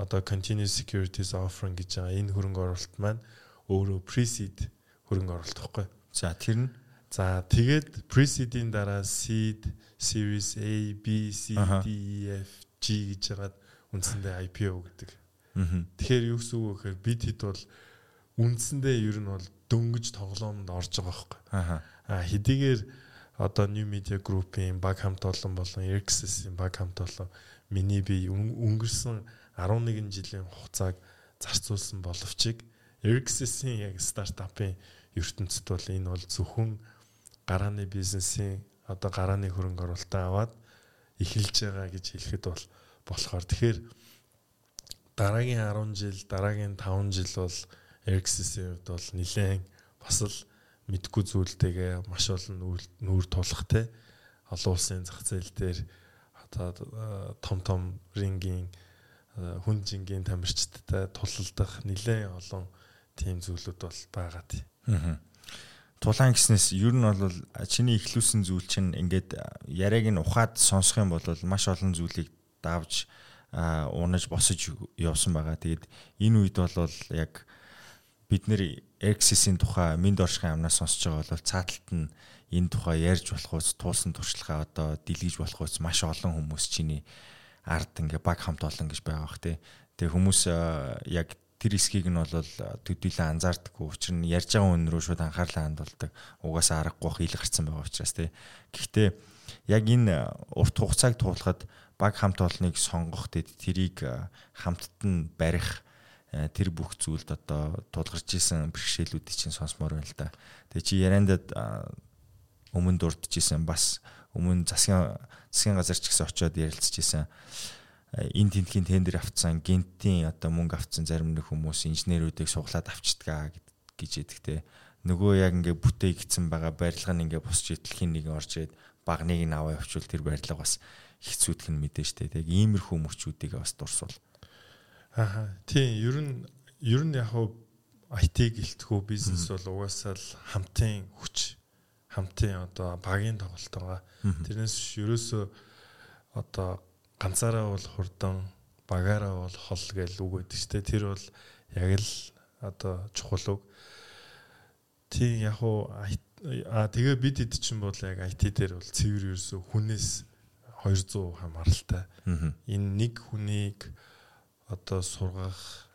[SPEAKER 2] Одоо continuous securities offering гэж байгаа энэ хөрөнгө оруулалт маань өөрөө pre-seed хөрөнгө оруулалт гэхгүй.
[SPEAKER 1] За тэр нь
[SPEAKER 2] за тэгээд pre-seed-ийн дараа seed, series A, B, C, D, E, F, G гэж хагаад үндсэндээ IPO гэдэг. Тэгэхээр юу гэсэн үг вэ гэхээр бид хэд бол үндсэндээ ер нь бол дөнгөж тоглоомд орж байгаа байхгүй. Аа хэдийгээр одоо New Media Group-ийн баг хамт олон болон Erxis-ийн баг хамт олон миний би өнгөрсөн 11 жилийн хугацааг зарцуулсан боловч Erxis-ийн яг стартапын ертөнцид бол энэ бол зөвхөн гарааны бизнесийн одоо гарааны хөрөнгө оруулалтаа аваад эхэлж байгаа гэж хэлэхэд бол болохоор тэгэхээр дараагийн 10 жил дараагийн 5 жил бол Erxis-ийн хувьд бол нэлээд бас л мэдгүй зүйлтэйгээ маш олон нүүр тулах те олон улсын зах зээл дээр одоо том том рингийн хүн жингийн тамирчдтай тулалдах нэлээд олон тийм зүйлүүд бол байгаа тий.
[SPEAKER 1] Тулаан гэснээс ер нь бол чиний ихлүүлсэн зүйл чинь ингээд яриаг нь ухаад сонсох юм бол маш олон зүйлийг давж унаж босож явсан байгаа. Тэгээд энэ үед бол яг бид нэр Exis-ийн тухай минд оршихын амнаас сонсож байгаа бол цааталт нь энэ тухай ярьж болох ус туулсан туршлагаа одоо дэлгэж болох ус маш олон хүмүүс чиний ард ингээ баг хамт олон гэж байгаа бах тий. Тэгээ хүмүүс яг тэр эсхийг нь бол төдийлөн анзаардаггүй учир нь ярьж байгаа хүн рүү шууд анхаарлаа хандуулдаг. Угаасаа аргагүй хил гарцсан байгаа учраас тий. Гэхдээ яг энэ урт хугацааг туулахад баг хамт олныг сонгох тэд тэрийг хамтд нь барих Э, тэр бүх зүйлд одоо тулгарч исэн бэрхшээлүүдийг чинь сонсомоор байна л да. Тэгээ чи яриандад өмнө дурдж исэн бас өмнө засгийн засгийн газар ч гэсэн очиод ярилцж исэн энэ тентгийн тендер авцсан, гентийн одоо мөнгө авцсан зарим нэг хүмүүс инженерүүдийг суглаад авчдгаа гэж те. Нөгөө яг ингээ бүтээ гисэн байгаа барилга нь ингээ босч идэлхийн нэг орж ирээд багныг нь аваа явуул тэр барилга бас хэцүүдх нь мэдэн штэ. Тэг иймэрхүү мөчүүдийг бас дурсвал.
[SPEAKER 2] Аа тийм ер нь ер нь яг IT гэлтгүү бизнес бол угаасаа л хамтын хүч хамтын одоо багийн тоглолт байгаа. Тэрнээс ерөөсөө одоо ганцаараа бол хурдан багаараа бол хол гэж үг өгдөг ч тийм тэр бол яг л одоо чухал үг. Тийм яг уу а тэгээ бид хэд чинь бол яг IT дээр бол цэвэр ерөөсө хүнээс 200 хамааралтай. Энэ нэг хүнийг одоо сургах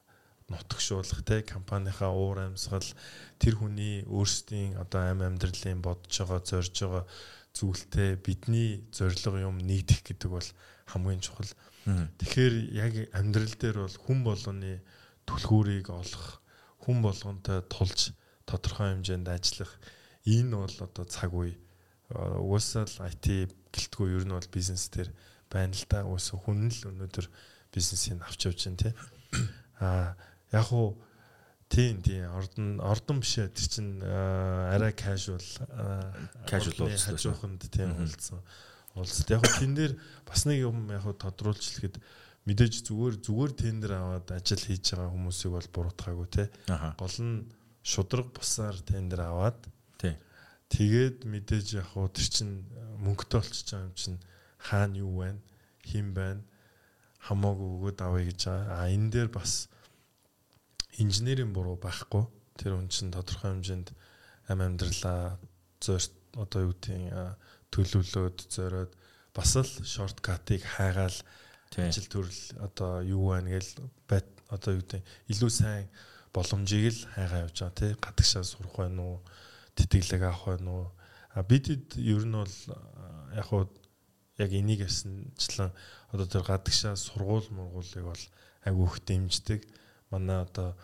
[SPEAKER 2] нутагшуулах те компанийнхаа уур амьсгал тэр хүний өөрсдийн одоо амь амьдралын бодож байгаа зорж байгаа зүйлтэй бидний зорилго юм нэгдэх гэдэг бол хамгийн чухал. Тэгэхээр яг амьдрал дээр бол хүн болгоны түлхүүрийг олох, хүн болгонтой тулж тодорхой хэмжээнд ажиллах энэ бол одоо цаг үе. Угаасаа л IT гэлтгүй ер нь бол бизнес дээр байна л да. Угаасаа хүн л өнөөдөр бизнесийг авч явж байна тий. Аа яг уу Тийм тийм ордон ордон биш тэр чинь арай casual
[SPEAKER 1] casual уулзсан.
[SPEAKER 2] Хажууханд тийм уулзсан уулзалт. Яг тэн дээр бас нэг юм яг тодруулж хэлэхэд мэдээж зүгээр зүгээр тендер аваад ажил хийж байгаа хүмүүсийг бол буруутгаагүй те. Гол нь шудраг бусаар тендер аваад. Тэгээд мэдээж яг хуу тэр чин мөнгөтэй болчихж байгаа юм чин хаана юу байна, хэн байна хамаагүй өгөөд авъя гэж байгаа. А энэ дээр бас инженерийн буруу байхгүй. Тэр хүн чин тодорхой хэмжээнд ам амьдралаа зөөр одоо юу гэдгийг төлөвлөөд зориод бас л шорткатыг хайгаал ажил төрөл одоо юу байна гээл бат одоо юу гэдэг илүү сайн боломжийг л хайгаа явж байгаа тий гадагшаа сурах байна уу тэтгэлэг авах байна уу? А бидэд ер нь бол яг хуу яг энийг ясанчлан одоо тэр гадагшаа сургууль мургуулыг бол айгүйх дэмждэг. Манай одоо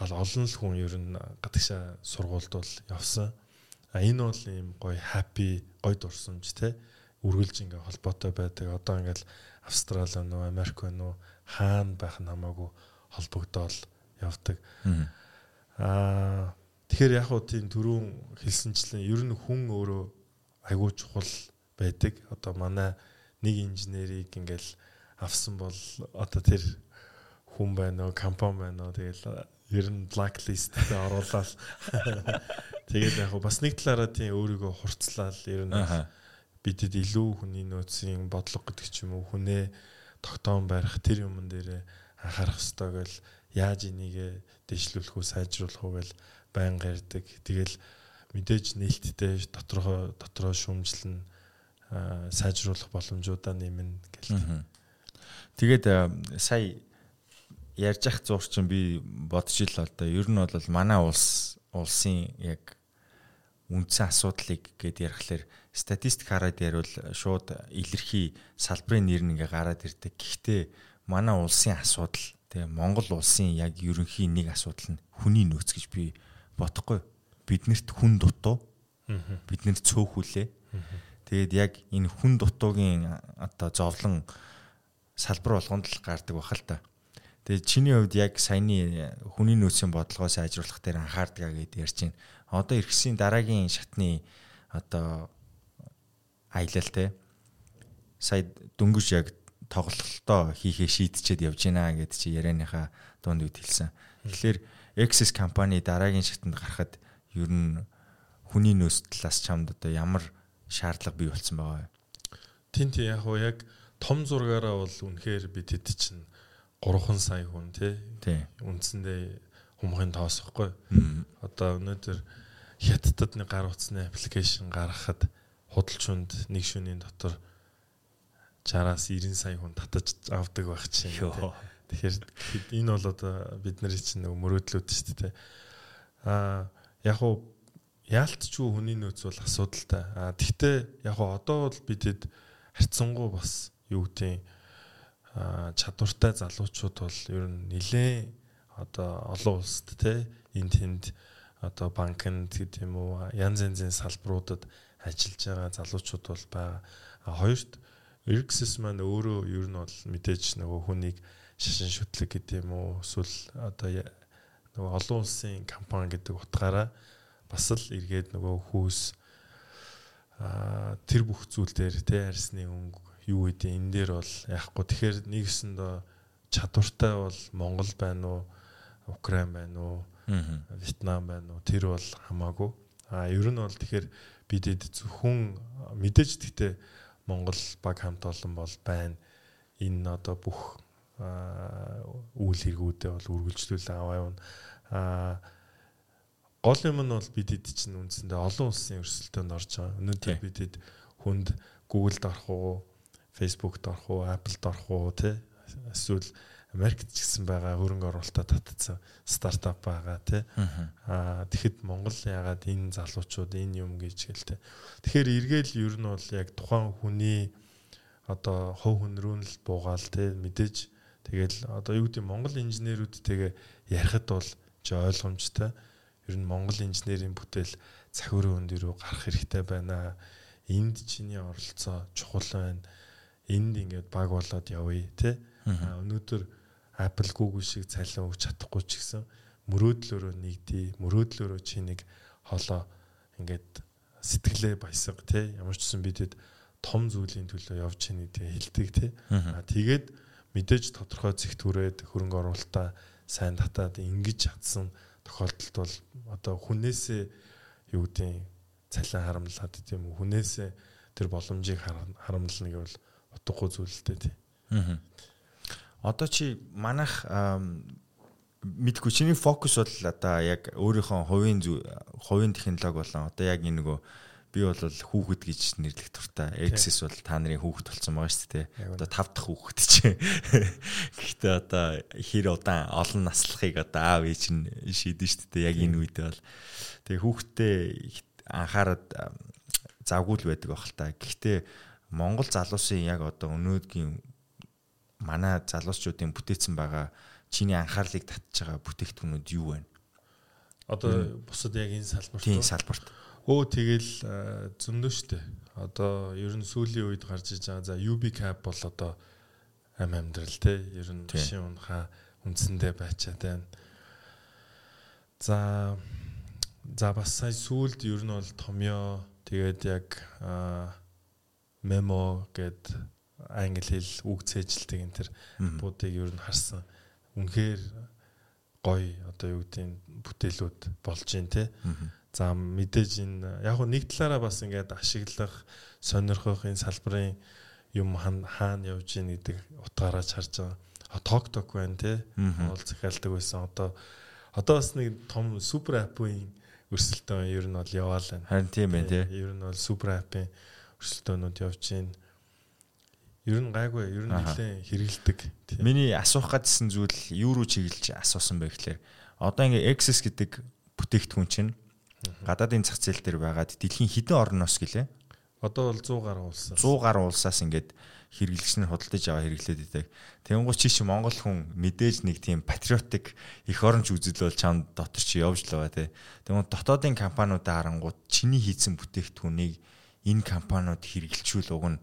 [SPEAKER 2] олон л хүн ер нь гадагшаа сургуульд бол явсан. А энэ бол ийм гоё happy гоё дурсамж те. Үргэлж ингээ холбоотой байдаг. Одоо ингээл Австрали уу, Америк уу, хаана байх нь хамаагүй холбогдоол явдаг. Аа тэгэхээр яг уу тийм түрүүн хэлсэнчлэн ер нь хүн өөрөө айгүй чухал байдаг. Одоо манай нэг инженерийг ингээл авсан бол одоо тэр хүн байна уу, компани байна уу тэгэл ер нь blacklist-д оруулаад тэгээд яг бас нэг талаараа тийм өөрийгөө хурцлаад ер нь бидэд илүү хүний нөөцийн бодлого гэдэг ч юм уу хүнээ тогтоон барих тэр юмн дээр анхаарах хэрэгтэй гэл яаж энийг дэвшлүүлэх үү сайжруулах уу гэл байнга ярьдаг. Тэгэл мэдээж нээлттэй дотроо дотроо шүүмжлэн сайжруулах боломжуудаа нэмнэ гэл.
[SPEAKER 1] Тэгээд сая ярьж ах зурчин би бодож ил л да. Ер нь бол манай улс улсын яг үндсэн асуудлыг гээд ярихлаар статистик хараад ярил шууд илэрхий салбарын нэр ингээ гараад ирдэг. Гэхдээ манай улсын асуудал тэгээ Монгол улсын яг ерөнхий нэг асуудал нь хүний нөөц гэж би бодохгүй. Биднэрт хүн дутуу. Биднэрт цөөхүлээ. Тэгээд яг энэ хүн дутуугийн одоо зовлон салбар болгонд л гардаг бахал та. Тэгээ чиний хувьд яг саяны хүний нөөцийн бодлогоо сайжруулах дээр анхаардгаа гэдээ ярьж байна. Одоо эргэсийн дараагийн шатны одоо аялал те сая дөнгөж яг тоглолтоо хийхээ шийдчихэд явж байна гэд чи ярианыхаа дунд үед хэлсэн. Тэгэхээр Access компани дараагийн шатанд гарахад ер нь хүний нөөц талаас чамд одоо ямар шаардлага бий болсон байгаа вэ?
[SPEAKER 2] Тин тий яг уу яг том зургаараа бол үнэхээр бид хэд чинь 3 сая хүн тий. Үндсэндээ хүмүүхийн тоосохгүй. Одоо өнөөдөр хятадд нэг гар утасны аппликейшн гаргахад худалчунд нэг шөнийн дотор 60-аас 90 сая хүн татаж авдаг байх чинь. Тэгэхээр энэ бол одоо бидний чинь нэг мөрөөдлүүд шүү дээ. Аа яг уу яалтчгүй хүний нөөц бол асуудалтай. Аа тэгтээ яг уу одоо бол бидэд харьцангуй бас юу гэдэг чадвартай залуучууд бол ер нь нэлээ одоо олон улсад те энэ тэнд одоо банкнд гэдэг юм уу янз янзын салбаруудад ажиллаж байгаа залуучууд бол байгаа. Хоёрт Erxis маань өөрөө ер нь бол мэдээж нөгөө хүнийг шашин шүтлэг гэдэг юм уу? Эсвэл одоо нөгөө олон улсын компани гэдэг утгаараа бас л эргээд нөгөө хүүс а тэр бүх зүйл дээр те арьсны өнгө юу гэдэг энэ дээр бол яахгүй. Тэгэхээр нэгсэндээ чадвартай бол Монгол байна уу? Украин байна уу? Вьетнам байна уу? Тэр бол хамаагүй. А ер нь бол тэгэхээр бидэд зөвхөн мэдээж гэхдээ Монгол баг хамт олон бол байна. Энэ одоо бүх үйл хэрэгүүдээ бол үргэлжлүүл аваа явна. Аа гол юм нь бол бидэд чинь үндсэндээ олон улсын өрсөлдөөнд орж байгаа. Өнөөдөр бидэд хүнд Google-д орох уу, Facebook-д орох уу, Apple-д орох уу тий эсвэл Америкт ч гэсэн байгаа хөрөнгө оруулалтаа татсан стартап байгаа тий. Аа тэгэхэд Монгол ягаад энэ залуучууд энэ юм гэж гэлтэй. Тэгэхээр эргээл ер нь бол яг тухайн хүний одоо хов хүнрүүн л буугаал тий мэдээж тэгэл одоо юу гэдэг Монгол инженерүүдтэйгээ ярихад бол ч ойлгомжтой. Ер нь Монгол инженерийн бүтээл цахиурын өнд рүү гарах хэрэгтэй байна. Энд чиний оролцоо чухал байна. Энд ингээд баг болоод явъя тий. Өнөөдөр Apple Google шиг цалин өгч чадахгүй ч гэсэн мөрөөдлөөрөө нэгдээ мөрөөдлөөрөө чи нэг хоолоо ингээд сэтгэлээ баясга тий ямар ч гэсэн бидэд том зүйлийн төлөө явж чинь гэдэг хэлдэг тий а тэгээд мэдээж тодорхой зэгт хүрээд хөрөнгө оруулалтаа сайн татаад ингэж чадсан тохиолдолд бол одоо хүнээсээ юу гэдэг цалин харамлаад тийм үү хүнээсээ тэр боломжийг харамлна гэвэл утгагүй зүйлтэй тий. Аа
[SPEAKER 1] одоо чи манайх мэдгүй чиний фокус бол одоо яг өөрийнхөө хувийн хувийн технологи болон одоо яг энэ нөгөө би бол хүүхэд гэж нэрлэх туртай. Access бол та нарын хүүхэд болсон байгаа шүү дээ. Одоо тав дахь хүүхэд чи. Гэхдээ одоо хэр удаан олон наслахыг одоо аав ээж нь шийдэн шүү дээ. Яг энэ үедээ бол тэгээ хүүхдээ анхаарад завгүй л байдаг байх л та. Гэхдээ Монгол залуусын яг одоо өнөөдгийн манай залуучуудын бүтээсэн байгаа чиний анхаарлыг татж байгаа бүтээгдэхүүнүүд юу вэ?
[SPEAKER 2] Одоо бусад яг энэ салбарт.
[SPEAKER 1] Тийм салбарт.
[SPEAKER 2] Өө тэгэл зөндөө штэ. Одоо ер нь сүүлийн үед гарч иж байгаа. За UB cap бол одоо ам амьдрал те. Ер нь бишийн унхаа үндсэндээ байчаад байна. За за бас сая сүүлд ер нь бол томьёо тэгээд яг мемо гэд англи хэл үг цээжилдэг энэ төр буудыг ер нь харсан. Үнэхээр гоё одоо юу гэдэг бүтээлүүд болж гин те. За мэдээж энэ яг нэг талаараа бас ингээд ашиглах, сонирхох энэ салбарын юм хаана явж гин гэдэг утгаараач харж байгаа. Ток ток байна те. Монгол захиалдаг байсан. Одоо одоо бас нэг том супер аппын өрсөлдөөн ер нь бол яваал байна.
[SPEAKER 1] Харин тийм байна те.
[SPEAKER 2] Ер нь бол супер аппын өрсөлдөөнүүд явж байна Ер нь гайгүй, ер нь нэлээд хэрэгэлдэг.
[SPEAKER 1] Миний асуух гадсан зүйл юу руу чиглэж асуусан бэ гэхээр одоо ингээ Access гэдэг бүтээгдэхүүн чинь гадаадын зах зээл дээр байгаад дэлхийн хэдэн орноос гэлээ?
[SPEAKER 2] Одоо бол 100 гаруй улсаас.
[SPEAKER 1] 100 гаруй улсаас ингээд хэрэглэгч нь худалдаж аваа хэрэглээд идэг. Тэнгуү чи чи Монгол хүн мэдээж нэг тийм патриотик их оронч үзэл бол чам дотор чи явж л байгаа те. Тэнгуү дотоодын компаниудаа харангууд чиний хийсэн бүтээгдэхүүнийг энэ компаниуд хэрэглэжүүл уг нь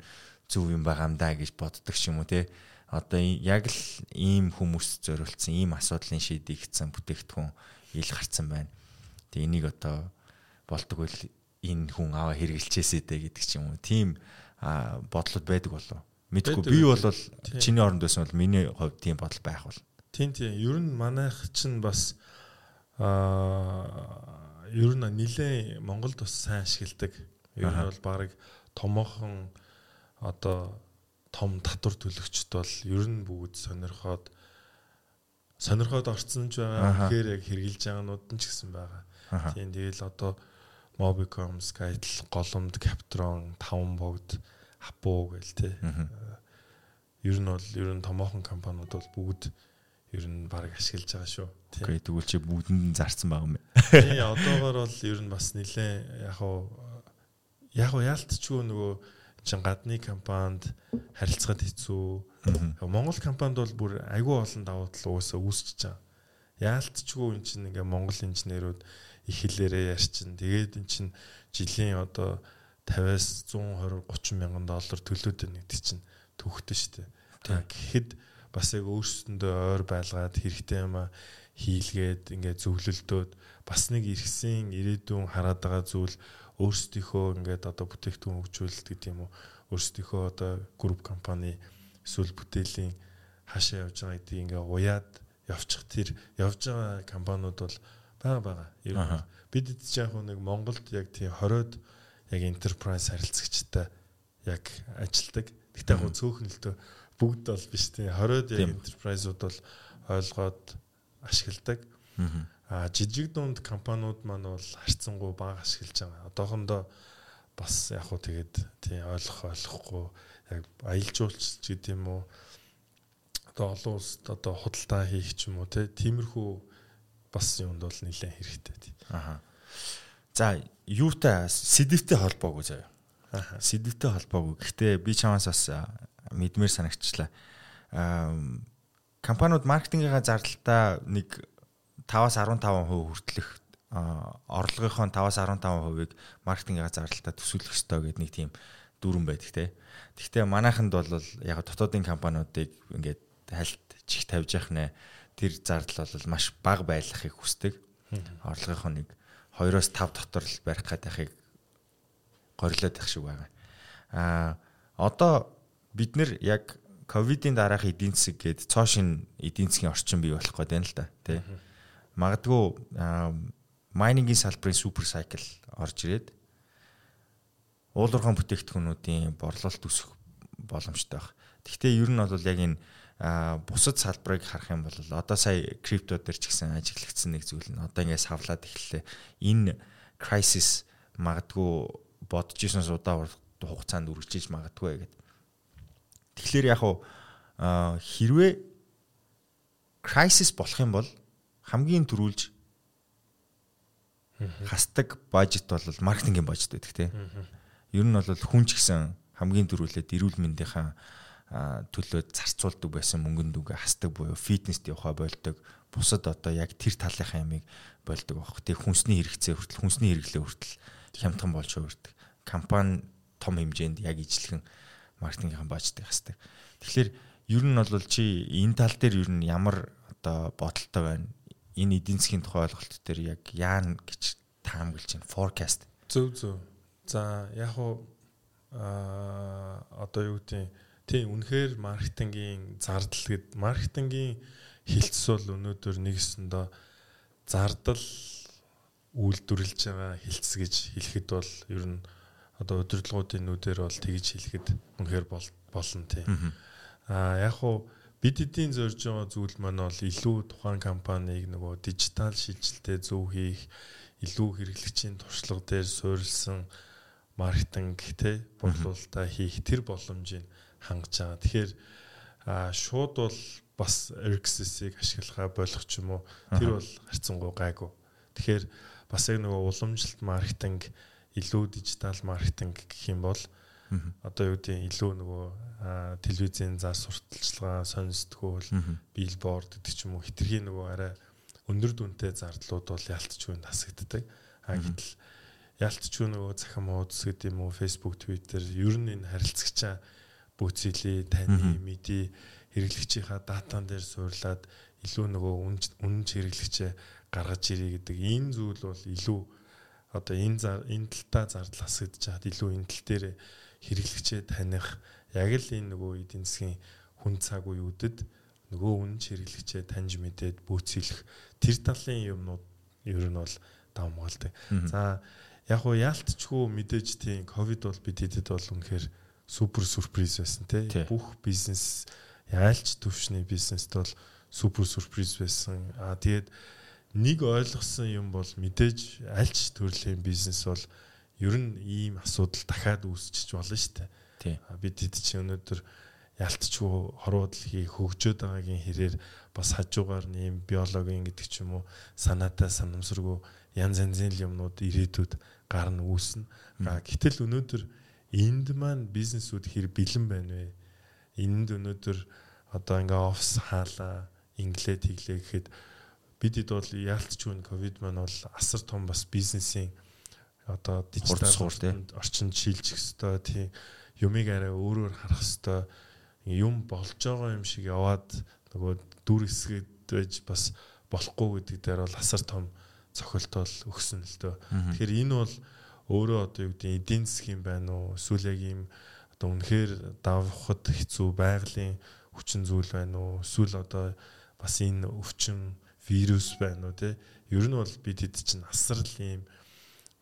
[SPEAKER 1] зөв юм байгаа юм да гэж боддог ч юм уу те одоо яг л ийм хүмүүс зориулсан ийм асуудлын шийдэгдсэн бүтээгдэхүүн ил гарцсан байна. Тэгээ энийг одоо болдог бол энэ хүн аваа хэрэгжилчээсэй дэ гэдэг ч юм уу. Тийм бодлууд байдаг болов. Мэдгүй би бол чиний оронд байсан бол миний хувьд тийм бодол байх бол.
[SPEAKER 2] Тийм тийм. Ер нь манайх чинь бас аа ер нь нилээ Монголд бас сайн ашигладаг. Ер нь бол баг томоохон одоо том татвар төлөгчд бол ер нь бүгд сонирхоод сонирхоод орцсон ч байгаа. Тэгэхээр яг хэрглэж байгаанууд нь ч гэсэн байгаа. Тийм тэгэл одоо Mobicom, Skytel, Голомд, Captron, Таван богд, Хапуу гэл те. Ер нь бол ер нь томоохон компаниуд бол бүгд ер нь баг ашиглаж байгаа шүү.
[SPEAKER 1] Окей, тэгвэл чи бүгдэнд зарцсан байгаа юм байна.
[SPEAKER 2] Тийм, одоогор бол ер нь бас нилээ яг уу яг уу яалтчгүй нөгөө чин гадны компанид харилцахад хэцүү. Монгол компанид бол бүр айгүй олон давуу тал уусаа үүсчихэж байгаа. Яалтчгүй эн чинь ингээ монгол инженерүүд их хэлээрээ ярьчин. Тэгээд эн чинь жилийн одоо 50-аас 120 30 мянган доллар төлөөд байна гэдэг чинь төвхтөн шүү дээ. Гэхэд бас яг өөрсөндөө ойр байлгаад хэрэгтэй юм а хийлгээд ингээд зөвлөлдөөд бас нэг иргэсийн ирээдүйн хараад байгаа зүйл өөрсдийнхөө ингээд одоо бүтээгдэхүүн хөгжүүлэлт гэдэг юм уу өөрсдийнхөө одоо групп компани эсвэл бүтээлийн хаашаа явж байгаа гэдгийг ингээ уяад явчих тэр явж байгаа компаниуд бол бага бага. Ер бид яг нэг Монголд яг тийм 20-од яг enterprise харилцагчтай яг ажилдаг. Гэхдээ яг цөөхнөлтөө бүгд бол биш тийм 20-од яг enterprise-ууд бол ойлгоод ашигладаг. Аа жижиг дунд компаниуд маань бол харьцангуй бага ашиглаж байгаа. Одоохондоо бас яг хуу тэгээд тий ойлгох ойлгохгүй яг аялал жуулч гэдэг юм уу одоо олон улсад одоо худалдаа хийх ч юм уу тий тиймэрхүү бас юмд бол нэлээд хэрэгтэй тий.
[SPEAKER 1] Аха. За юутай сэдвтэй холбоогүй заяа. Аха. Сэдвтэй холбоогүй. Гэхдээ би чамаас бас мэдмээр санагчлаа. Аа компаниуд маркетингийнхаа зардалтаа нэг 5-аас 15% хүртэлх орлогынхоо 5-аас 15%-ыг маркетингийн зардалтаа төсөөлөх ёстой гэдэг нэг тийм дүрэн байдаг те. Гэхдээ манайханд бол яг дотоодын компаниудыг ингээд хальт чих тавьж явах нэ тэр зардал бол маш бага байлгахыг хүсдэг. Орлогынхоо нэг 2-оос 5 дотор л барих гэдгийг горилоод байх шиг байгаа. Аа одоо бид нэр яг ковидын дараах эдийн засаг гээд цоо шин эдийн засгийн орчин бий болох гээд байна л да тий. Магадгүй майнингийн салбарын супер сайкл орж ирээд уулуурхан бүтээгдэхүүнүүдийн борлуулалт өсөх боломжтой байх. Гэхдээ ер нь бол яг энэ бусад салбарыг харах юм бол одоо сая крипто дээр ч гэсэн ажиглагдсан нэг зүйл нь одоо ингээс хавлаад эхэллээ. Энэ crisis магадгүй бодож ирсэнс удаа хугацаанд үргэлжлэж магадгүй гэдэг. Тэгэхээр яг хуу хэрвээ crisis болох юм бол хамгийн түрүүлж хасдаг бажет бол маркетингийн бажет байдаг тийм. Ер нь бол хүн ч гэсэн хамгийн дөрүүлээд эрүүл мэндийнхаа төлөө зарцуулдаг байсан мөнгөнд үгээ хасдаг буюу фитнест явахаа болдог. Бусад одоо яг тэр талынхаа ямыг болдог баг. Тэг хүнсний хэрэгцээ хүртэл хүнсний хэрэглээ хүртэл хямдхан болж хувирдаг. Компани том хэмжээнд яг ижлэхэн маркетингийн бажтыг хасдаг. Тэгэхээр ер нь бол чи энэ тал дээр ер нь ямар одоо бодолтой байна? энэ эдийн засгийн тухай ойлголт дээр яг яана гэж таамаглаж байна. Forecast.
[SPEAKER 2] Зөв зөв. За яг уу а одоо юу гэдэг тийм үнэхээр маркетингийн зардал гэд маркетингийн хилцс бол өнөөдөр нэгсэндээ зардал үйлдвэрлэж байгаа хилцс гэж хэлэхэд бол ер нь одоо удирдлагуудын нүдээр бол тэгж хэлэхэд үнэхээр болно тийм. А яг уу бид эдийн зорж байгаа зүйл маань бол илүү тухайн компанийг нөгөө дижитал шилжилтэд зөв хийх, илүү хэрэглэгчийн туршлага дээр суурилсан маркетинг те борлуулалтаа хийх тэр боломжийг хангаж байгаа. Тэгэхээр шууд бол бас RxS-ийг ашиглахаа болох ч юм уу тэр бол харьцангуй гайгүй. Тэгэхээр бас яг нөгөө уламжлалт маркетинг илүү дижитал маркетинг гэх юм бол одоо юу гэдэг илүү нөгөө телевизийн зар сурталчилгаа сонирсдгүүл билборд гэдэг ч юм уу хитрхийн нөгөө арай өндөр дүнтэй зардлууд бол ялтчгүй насагддаг. А гэтэл ялтчгүй нөгөө захим уудс гэдэг юм уу Facebook Twitter ер нь энэ харилцагчаа бүцэлээ таны мэдээ хэрэглэгчийнхаа датан дээр суурлаад илүү нөгөө үнэн хэрэглэгчээ гаргаж ирээ гэдэг. Энэ зүйл бол илүү одоо энэ энэ талтаа зардал асгаж чад илүү энэ тал дээр хэрэглэгчээ таних яг л энэ нөгөө эдийн засгийн хүн цаг үеүүдэд нөгөө үнэн хэрэглэгчээ таньж мэдээд бөөцөлөх тэр талын юмнууд ер нь бол давмгаалдаг. За яг уу яалтчгүй мэдээж тийм ковид бол бид хэдэд бол үнэхээр супер сюрприз байсан те бүх бизнес яалч төвшний бизнест бол супер сюрприз байсан. А тэгээд нэг ойлгосон юм бол мэдээж альч төрлийн бизнес бол ер нь ийм асуудал дахиад үүсчиж болно шүү дээ. Бид хэд чи өнөөдөр ялтчгүй хорвоо дэлхий хөгжөөд байгаагийн хэрээр бас хажуугаар нэм биологийн гэдэг ч юм уу санаатай санамсаргүй янз янзын юмнууд ирээдүйд гарна үүснэ. Гэтэл өнөөдөр энд маань бизнесүүд хэр бэлэн байна вэ? Энд өнөөдөр одоо ингээ офс хаалаа, инглээ тэглээ гэхэд бид хэд бол яалтчгүй ковид маань бол асар том бас бизнесийн одоо дижитал орчинд шилжих хэвээр тийм юмыг арай өөрөөр харах хэвээр юм болж байгаа юм шиг яваад нөгөө дүр хэсгэд байж бас болохгүй гэдэг дээр бол асар том цохилтол өгсөн л дөө. Тэгэхээр энэ бол өөрөө одоо юу гэдэг эдийн засгийн байна уу? Эсвэл яг ийм одоо үнэхээр давхад хэцүү байгалийн хүчин зүйл байна уу? Эсвэл одоо бас энэ өвчин вирус байна уу те? Ер нь бол бид хэд чинь асар л ийм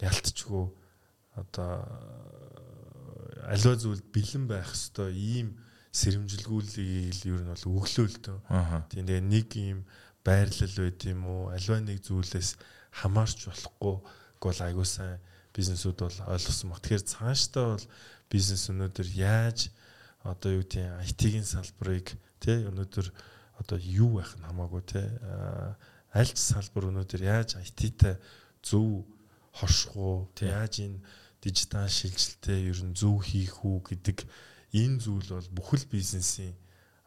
[SPEAKER 2] ялтчгүй одоо аливаа зүйлд бэлэн байх хэвээр ийм сэрэмжилгүүлийг ер нь бол өглөө л дөө. Тийм тэгээ нэг ийм байрлал байд юм уу? Аливаа нэг зүйлээс хамаарч болохгүй гол айгуу сайн бизнесүүд бол ойлгосон баг. Тэгэхээр цаашдаа бол бизнес өнөөдөр яаж одоо юу тийм IT-ийн салбарыг тий өнөөдөр одоо юу байх нь хамаагүй тий аль ч салбар өнөөдөр яаж IT-тай зөв хорших уу яаж энэ дижитал шилжилтээ ер нь зөв хийх үү гэдэг энэ зүйл бол бүхэл бизнесийн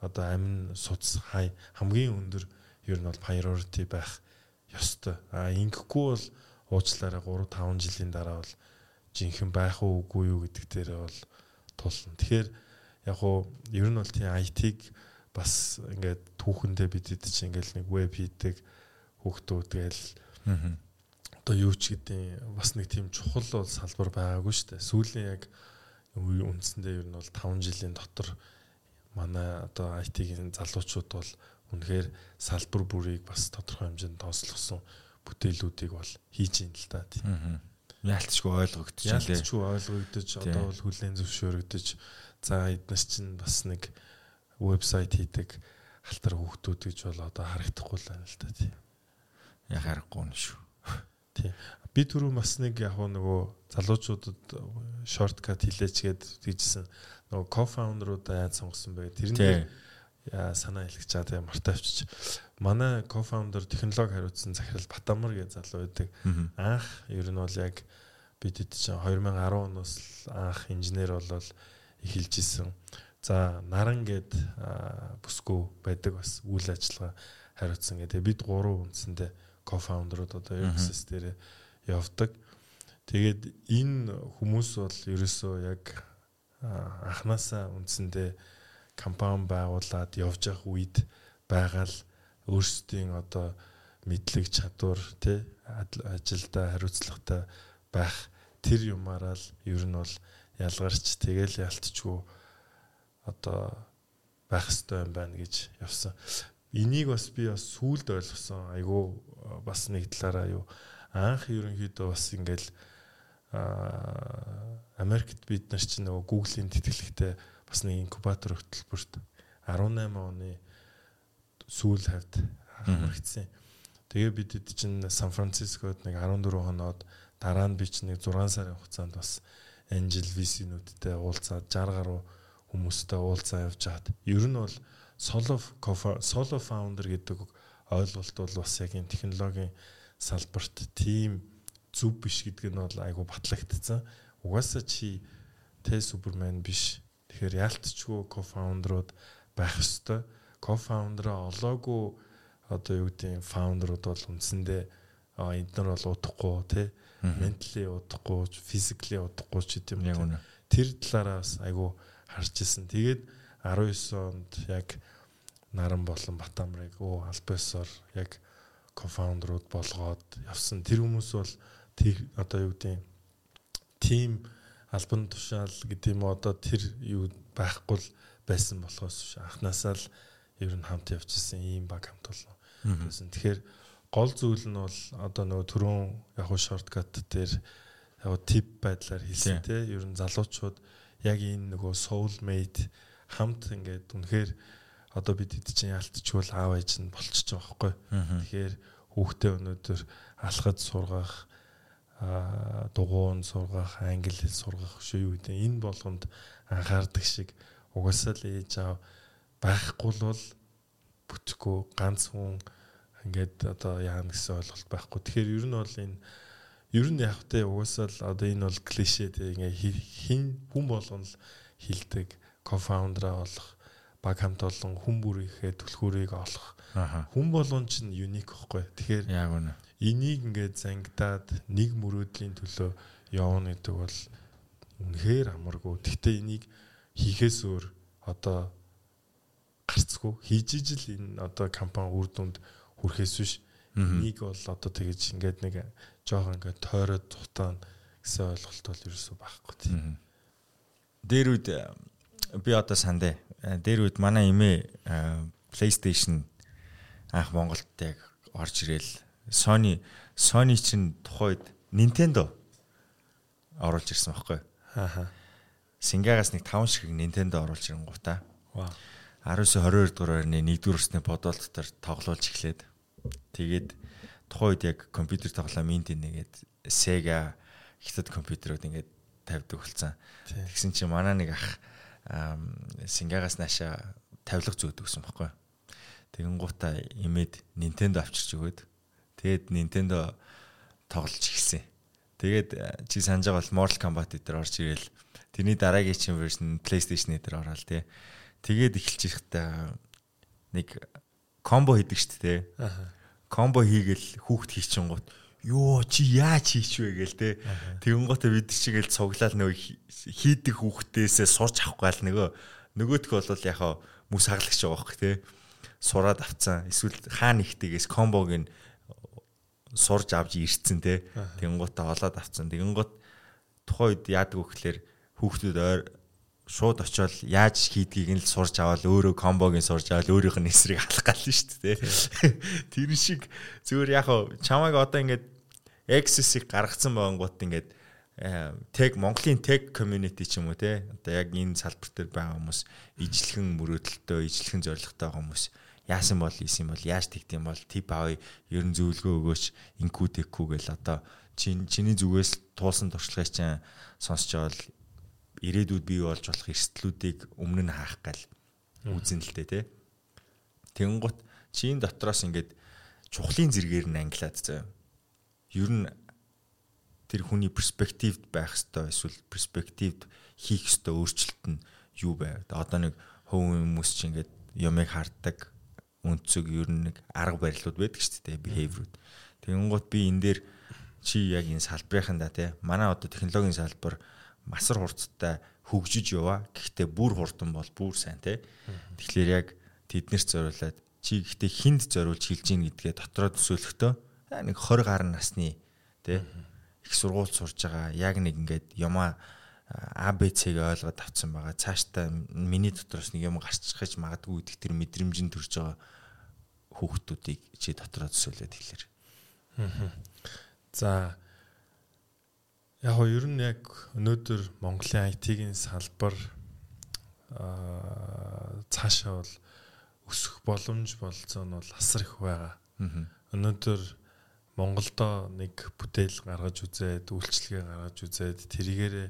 [SPEAKER 2] одоо амин суц хай хамгийн өндөр ер нь бол priority байх ёстой. А ингэхгүй бол уучлаарай 3 5 жилийн дараа бол жинхэнэ байх уу үгүй юу гэдэг дээр бол тулна. Тэгэхээр яг уу ер нь бол тийм IT-г бас ингээд түүхэндээ бид хэд чи ингээд нэг веб хийдэг хүүхдүүд гээл одоо юу ч гэдэг бас нэг тийм чухал бол салбар байгаагүй шүү дээ. Сүүлийн яг үндсэндээ ер нь бол 5 жилийн дотор манай одоо IT-ийн залуучууд бол үнэхээр салбар бүрийг бас тодорхой хэмжээнд тооцлогсон бүтээлүүдийг бол хийж ийн л та тийм.
[SPEAKER 1] Яалтчгүй ойлгогдож
[SPEAKER 2] байна. Яалтчгүй ойлгогдож одоо бол хүлэн зөвшөөрөгдөж за эднээс чинь бас нэг вебсайт хийдэг халтар хүүхдүүд гэж бол одоо харагдахгүй л байна л та тийм.
[SPEAKER 1] Яг харахгүй нь шүү.
[SPEAKER 2] Тийм. Би түрүү бас нэг яг нөгөө залуучуудад шорткат хилээч гээд тэгжсэн нөгөө кофаундеруудаа яаж сонгосон бэ? Тэрний санаа хэлэх чаа тэгээ мартаавчиж. Манай кофаундер технологи хариуцсан захирал Батамар гэж залуу байдаг. Анх ер нь бол яг бид хэд чинь 2010 оноос анх инженер болол эхэлж исэн. За наран гэд бүсгүй байдаг бас үйл ажиллагаа хариуцсан гэдэг. Бид гурван үндсэндээ кофаундерууд одоо UXS дээр явдаг. Тэгээд энэ хүмүүс бол ерөөсөө яг анханасаа үндсэндээ компани байгуулад явж явах үед байгаа л өөрсдийн одоо мэдлэг чадвар тий ажилда хариуцлагатай байх тэр юмараа л ер нь бол ялгарч тэгэл ялтчгүй одоо байх ёстой юм байна гэж явсан. Энийг бас би бас сүулд ойлгосон. Айгу бас нэг талаараа юу анх ерөнхийдөө бас ингээл Америкт бид нар чинь нөгөө Google-ийн тэтгэлэгтэй бас нэг инкубатор хөтөлбөрт 18 оны сүүл хавьд хамрагдсан. Тэгээ бид хэд чинь Сан Францискод нэг 14 хоноод дараа нь би чинь нэг 6 сарын хугацаанд бас Angel VC-нүүдтэй уулзаад 60 гаруй хүмүүстэй уулзаа явж хаад. Ер нь бол solo solo founder гэдэг ойлголт бол бас яг энэ технологийн салбарт тийм зүв биш гэдэг нь бол айгу батлагдсан. Угаасаа чи тэ супермен биш Тэгэхээр ялтчгүй кофаундерууд байх ёстой. Кофаундераа олоогүй одоо юу гэдэг фаундерууд бол үндсэндээ энд нар бол удахгүй тий ментали удахгүй физикли удахгүй ч гэдэм юм. Тэр талаараа бас айгу харж исэн. Тэгээд 19 онд яг наран болон Батамрыг өө альбасор яг кофаундерууд болгоод явсан. Тэр хүмүүс бол одоо юу гэдэг тим албан тушаал гэдэг юм одоо тэр юу байхгүй л байсан болохоос анханасаа л ер нь хамт явчихсан ийм баг хамт болно. Тэгэхээр гол зүйл нь бол одоо нөгөө түрүүн яг хуу шорткат дээр яг тип байдлаар хэлсэн тий. ер нь залуучууд яг энэ нөгөө soulmate хамт ингээд үнэхээр одоо бид хэд чинь ялтчгүй аав ээж нь болчихж байгаа байхгүй. Тэгэхээр хүүхдээ өнөөдөр алхаж сургах дугуун сургах, англи хэл сургах шүү юу гэдэг. Энэ болгонд анхаардаг шиг угаасаа л ээж аав байхгүй л бол бүтэхгүй ганц хүн ингээд одоо яана гэсэн ойлголт байхгүй. Тэгэхээр ер нь бол энэ ер нь яг тэ угаасаа л одоо энэ бол клишэ тэ ингээ хин хүн болгоно л хилдэг кофаундераа болох баг хамт олон хүн бүрийнхээ түлхүүрийг олох. Хүн болгон чинь юник байхгүй. Тэгэхээр
[SPEAKER 1] яг үнэ
[SPEAKER 2] энийг ингээд зангидаад нэг мөрөөдлийн төлөө явна гэдэг бол үнэхээр амаргүй. Гэхдээ энийг хийхээс өөр одоо гарцгүй хийж ижил энэ одоо компани үр дүнд хүрэхээс биш нэг бол одоо тэгэж ингээд нэг жоохон ингээд тойроод дутаана гэсэн ойлголт бол ерөөсөө байхгүй тийм.
[SPEAKER 1] Дээр үед би одоо сандэ. Дээр үед манай эмээ PlayStation анх Монголд яг орж ирэл Sony Sony чинь тухайд Nintendo оруулж ирсэн байхгүй.
[SPEAKER 2] Ааха.
[SPEAKER 1] Сингагаас нэг 5 шиг Nintendo оруулж ирэн гутаа.
[SPEAKER 2] Вау.
[SPEAKER 1] 19 22 дугаар орны 1-р өсны бодолт дотор тоглуулж эхлээд тэгээд тухайн үед яг компьютер тоглоом инт нэгээд Sega хятад компьютерүүд ингээд тавьдаг болсон. Тэгсэн чинь манай нэг ах Сингагаас наашаа тавилга зөөдөг гэсэн баггүй. Тэгэн гутаа имээд Nintendo авчирч өгөөд тэгээд Nintendo тоглож эхэлсэн. Тэгээд чи санаж байгаа бол Mortal Kombat дээр орж ирэл тэрний дараагийн чинь вершн PlayStation дээр ороод тий. Тэгээд эхэлж ирэхдээ нэг комбо хийдэг шүү дээ. Комбо хийгээл хүүхд хийчихэнгут ёо чи яаж хийчихвэ гээл те. Тэгэнгүүтээ бид чигээл цуглаал нөгөө хийдэг хүүхдээсээ сурч авахгүй л нөгөө нөгөөх бол яг мөс хаглагч байгаа бохх те. Сураад авцсан. Эсвэл хаана ихтэйгээс комбог нь сурж авч ирсэн те. Тэгэнгүүтээ олоод авцсан. Тэгэнгүүт тухайн үед яадаг вэ гэхээр хүүхдүүд ойр шууд очиод яаж хийдгийг нь л сурж аваад өөрөө комбог нь сурж аваад өөрийнх нь эсрэг халах гал нь шүү дээ. Тэр шиг зүгээр яг чамайг одоо ингээд Access-ийг гаргацсан байгангууд ингээд тег Монголын тег community ч юм уу те одоо яг энэ салбар дээр байгаа хүмүүс ижлэхэн мөрөөдөлтөө ижлэхэн зоригтой хүмүүс яасан бол ийсэн бол яаж тэгдэм бол тип авъя ерөн зөвлөгөө өгөөч инкүү тэкүү гэл одоо чиний зүгээс туулсан туршлагыг чинь сонсч байгаа ирээдүйд бий болж болох эрсдлүүдийг өмнө нь хаах гал үзэн л дээ тий. Тэнгуут чин дотроос ингээд чухлын зэрэгээр нь ангилаад заяа. Ер нь тэр хүний перспективд байх хэвээр эсвэл перспективд хийх хэвээр өөрчлөлт нь юу байв. Одоо нэг хувь хүмүүс чинь ингээд юмыг харддаг өнцөг ер нь нэг арга барилуд байдаг шүү дээ behavior-ууд. Тэгэнгუთ би энэ дээр чи яг энэ салбарынхаа да тий. Манай одоо технологийн салбар масар хурцтай хөгжиж яваа. Гэхдээ бүр хурдан бол бүр сайн те. Тэгэхээр яг тэднэрт зориулаад чи гэхдээ хинд зориулж хэлж гин гэдгээ дотроо төсөөлөхдөө нэг 20 гаруй насны те их сургууль сурж байгаа яг нэг ингээд ямаа ABC-г ойлгоод авцсан байгаа. Цаашдаа миний дотроос нэг юм гарч чиж магадгүй гэдэг тэр мэдрэмжинд төрж байгаа хүүхдүүдийг чи дотроо төсөөлөд хэлэр.
[SPEAKER 2] За Яг гоо ер нь яг өнөөдөр Монголын IT-ийн салбар аа цаашаа бол өсөх боломж болцоо нь бол асар их байгаа. Өнөөдөр Монголдо нэг бүтээл гаргаж үзээд, үйлчлэгээ гаргаж үзээд, тэрийгээрээ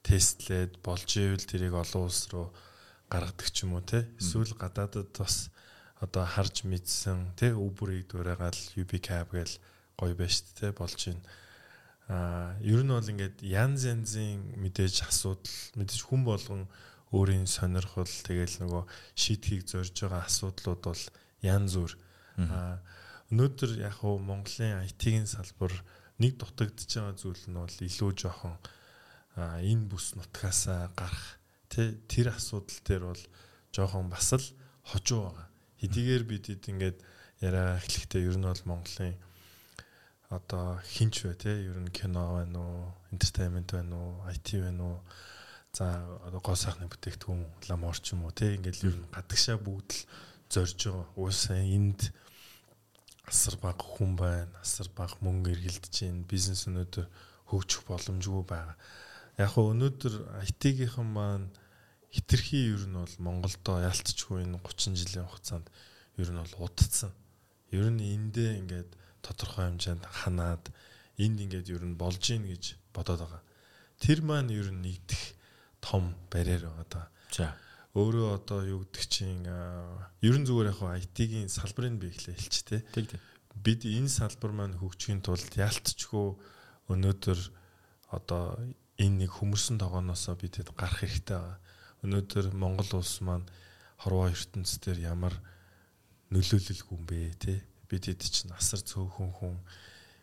[SPEAKER 2] тестлээд болж ивэл тэрийг олон улс руу гаргадаг ч юм уу те. Эсвэл гадаадад бас одоо харж мэдсэн те Uber-ийг дуурайгаал UB Cab гээл гоё байж те болж байна Аа ер нь бол ингээд янз янзын мэдээж асуудал мэдээж хүн болгон өөрийн сонирхол тэгэл нөгөө шийдхийг зорж байгаа асуудлууд бол янз бүр. Аа өнөөдөр яг хуу Монголын IT-ийн салбар нэг дутагдж байгаа зүйл нь бол илүү жоохон энэ бүс нутгаасаа гарах тэр асуудал дээр бол жоохон бас л хожуу байгаа. Хэдийгээр бид ингээд яриа эхлэхдээ ер нь бол Монголын одоо хинч вэ те? Ер нь кино байна уу? Entertainment байна уу? IT байна уу? За одоо гоо сайхны бүтээгдэхүүн ламор ч юм уу те? Ингээл ер нь гадагшаа бүгд л зорж байгаа. Уусаа энд асар баг хүн байна асар баг мөнгө эргэлдэж байна. Бизнес өнөөдөр хөгжих боломжгүй байгаа. Яг хөө өнөөдөр IT-гийнхэн маань хитрхи ер нь бол Монголдо ялцчихгүй энэ 30 жилийн хугацаанд ер нь бол удацсан ер нь эндээ ингээд тодорхой хэмжээнд ханаад энд ингээд ер нь болж ийн гэж бодоод байгаа. Тэр маань ер нь нэгдэх том барьер байгаа да.
[SPEAKER 1] За.
[SPEAKER 2] Өөрөө одоо юу гэдэг чинь ер нь зүгээр яг IT-ийн салбарыг би эхлэе хэлчихтэй.
[SPEAKER 1] Тэг тэг.
[SPEAKER 2] Бид энэ салбар маань хөгжихийн тулд ялцчгүй өнөөдөр одоо энэ нэг хөмөрсөн тогооноосоо бидэд гарах хэрэгтэй байгаа. Өнөөдөр Монгол улс маань хорвоо ертөнцийн ямар нөлөөлөлгүй юм бэ те? Бид хэд чинь асар цөөхөн хүн.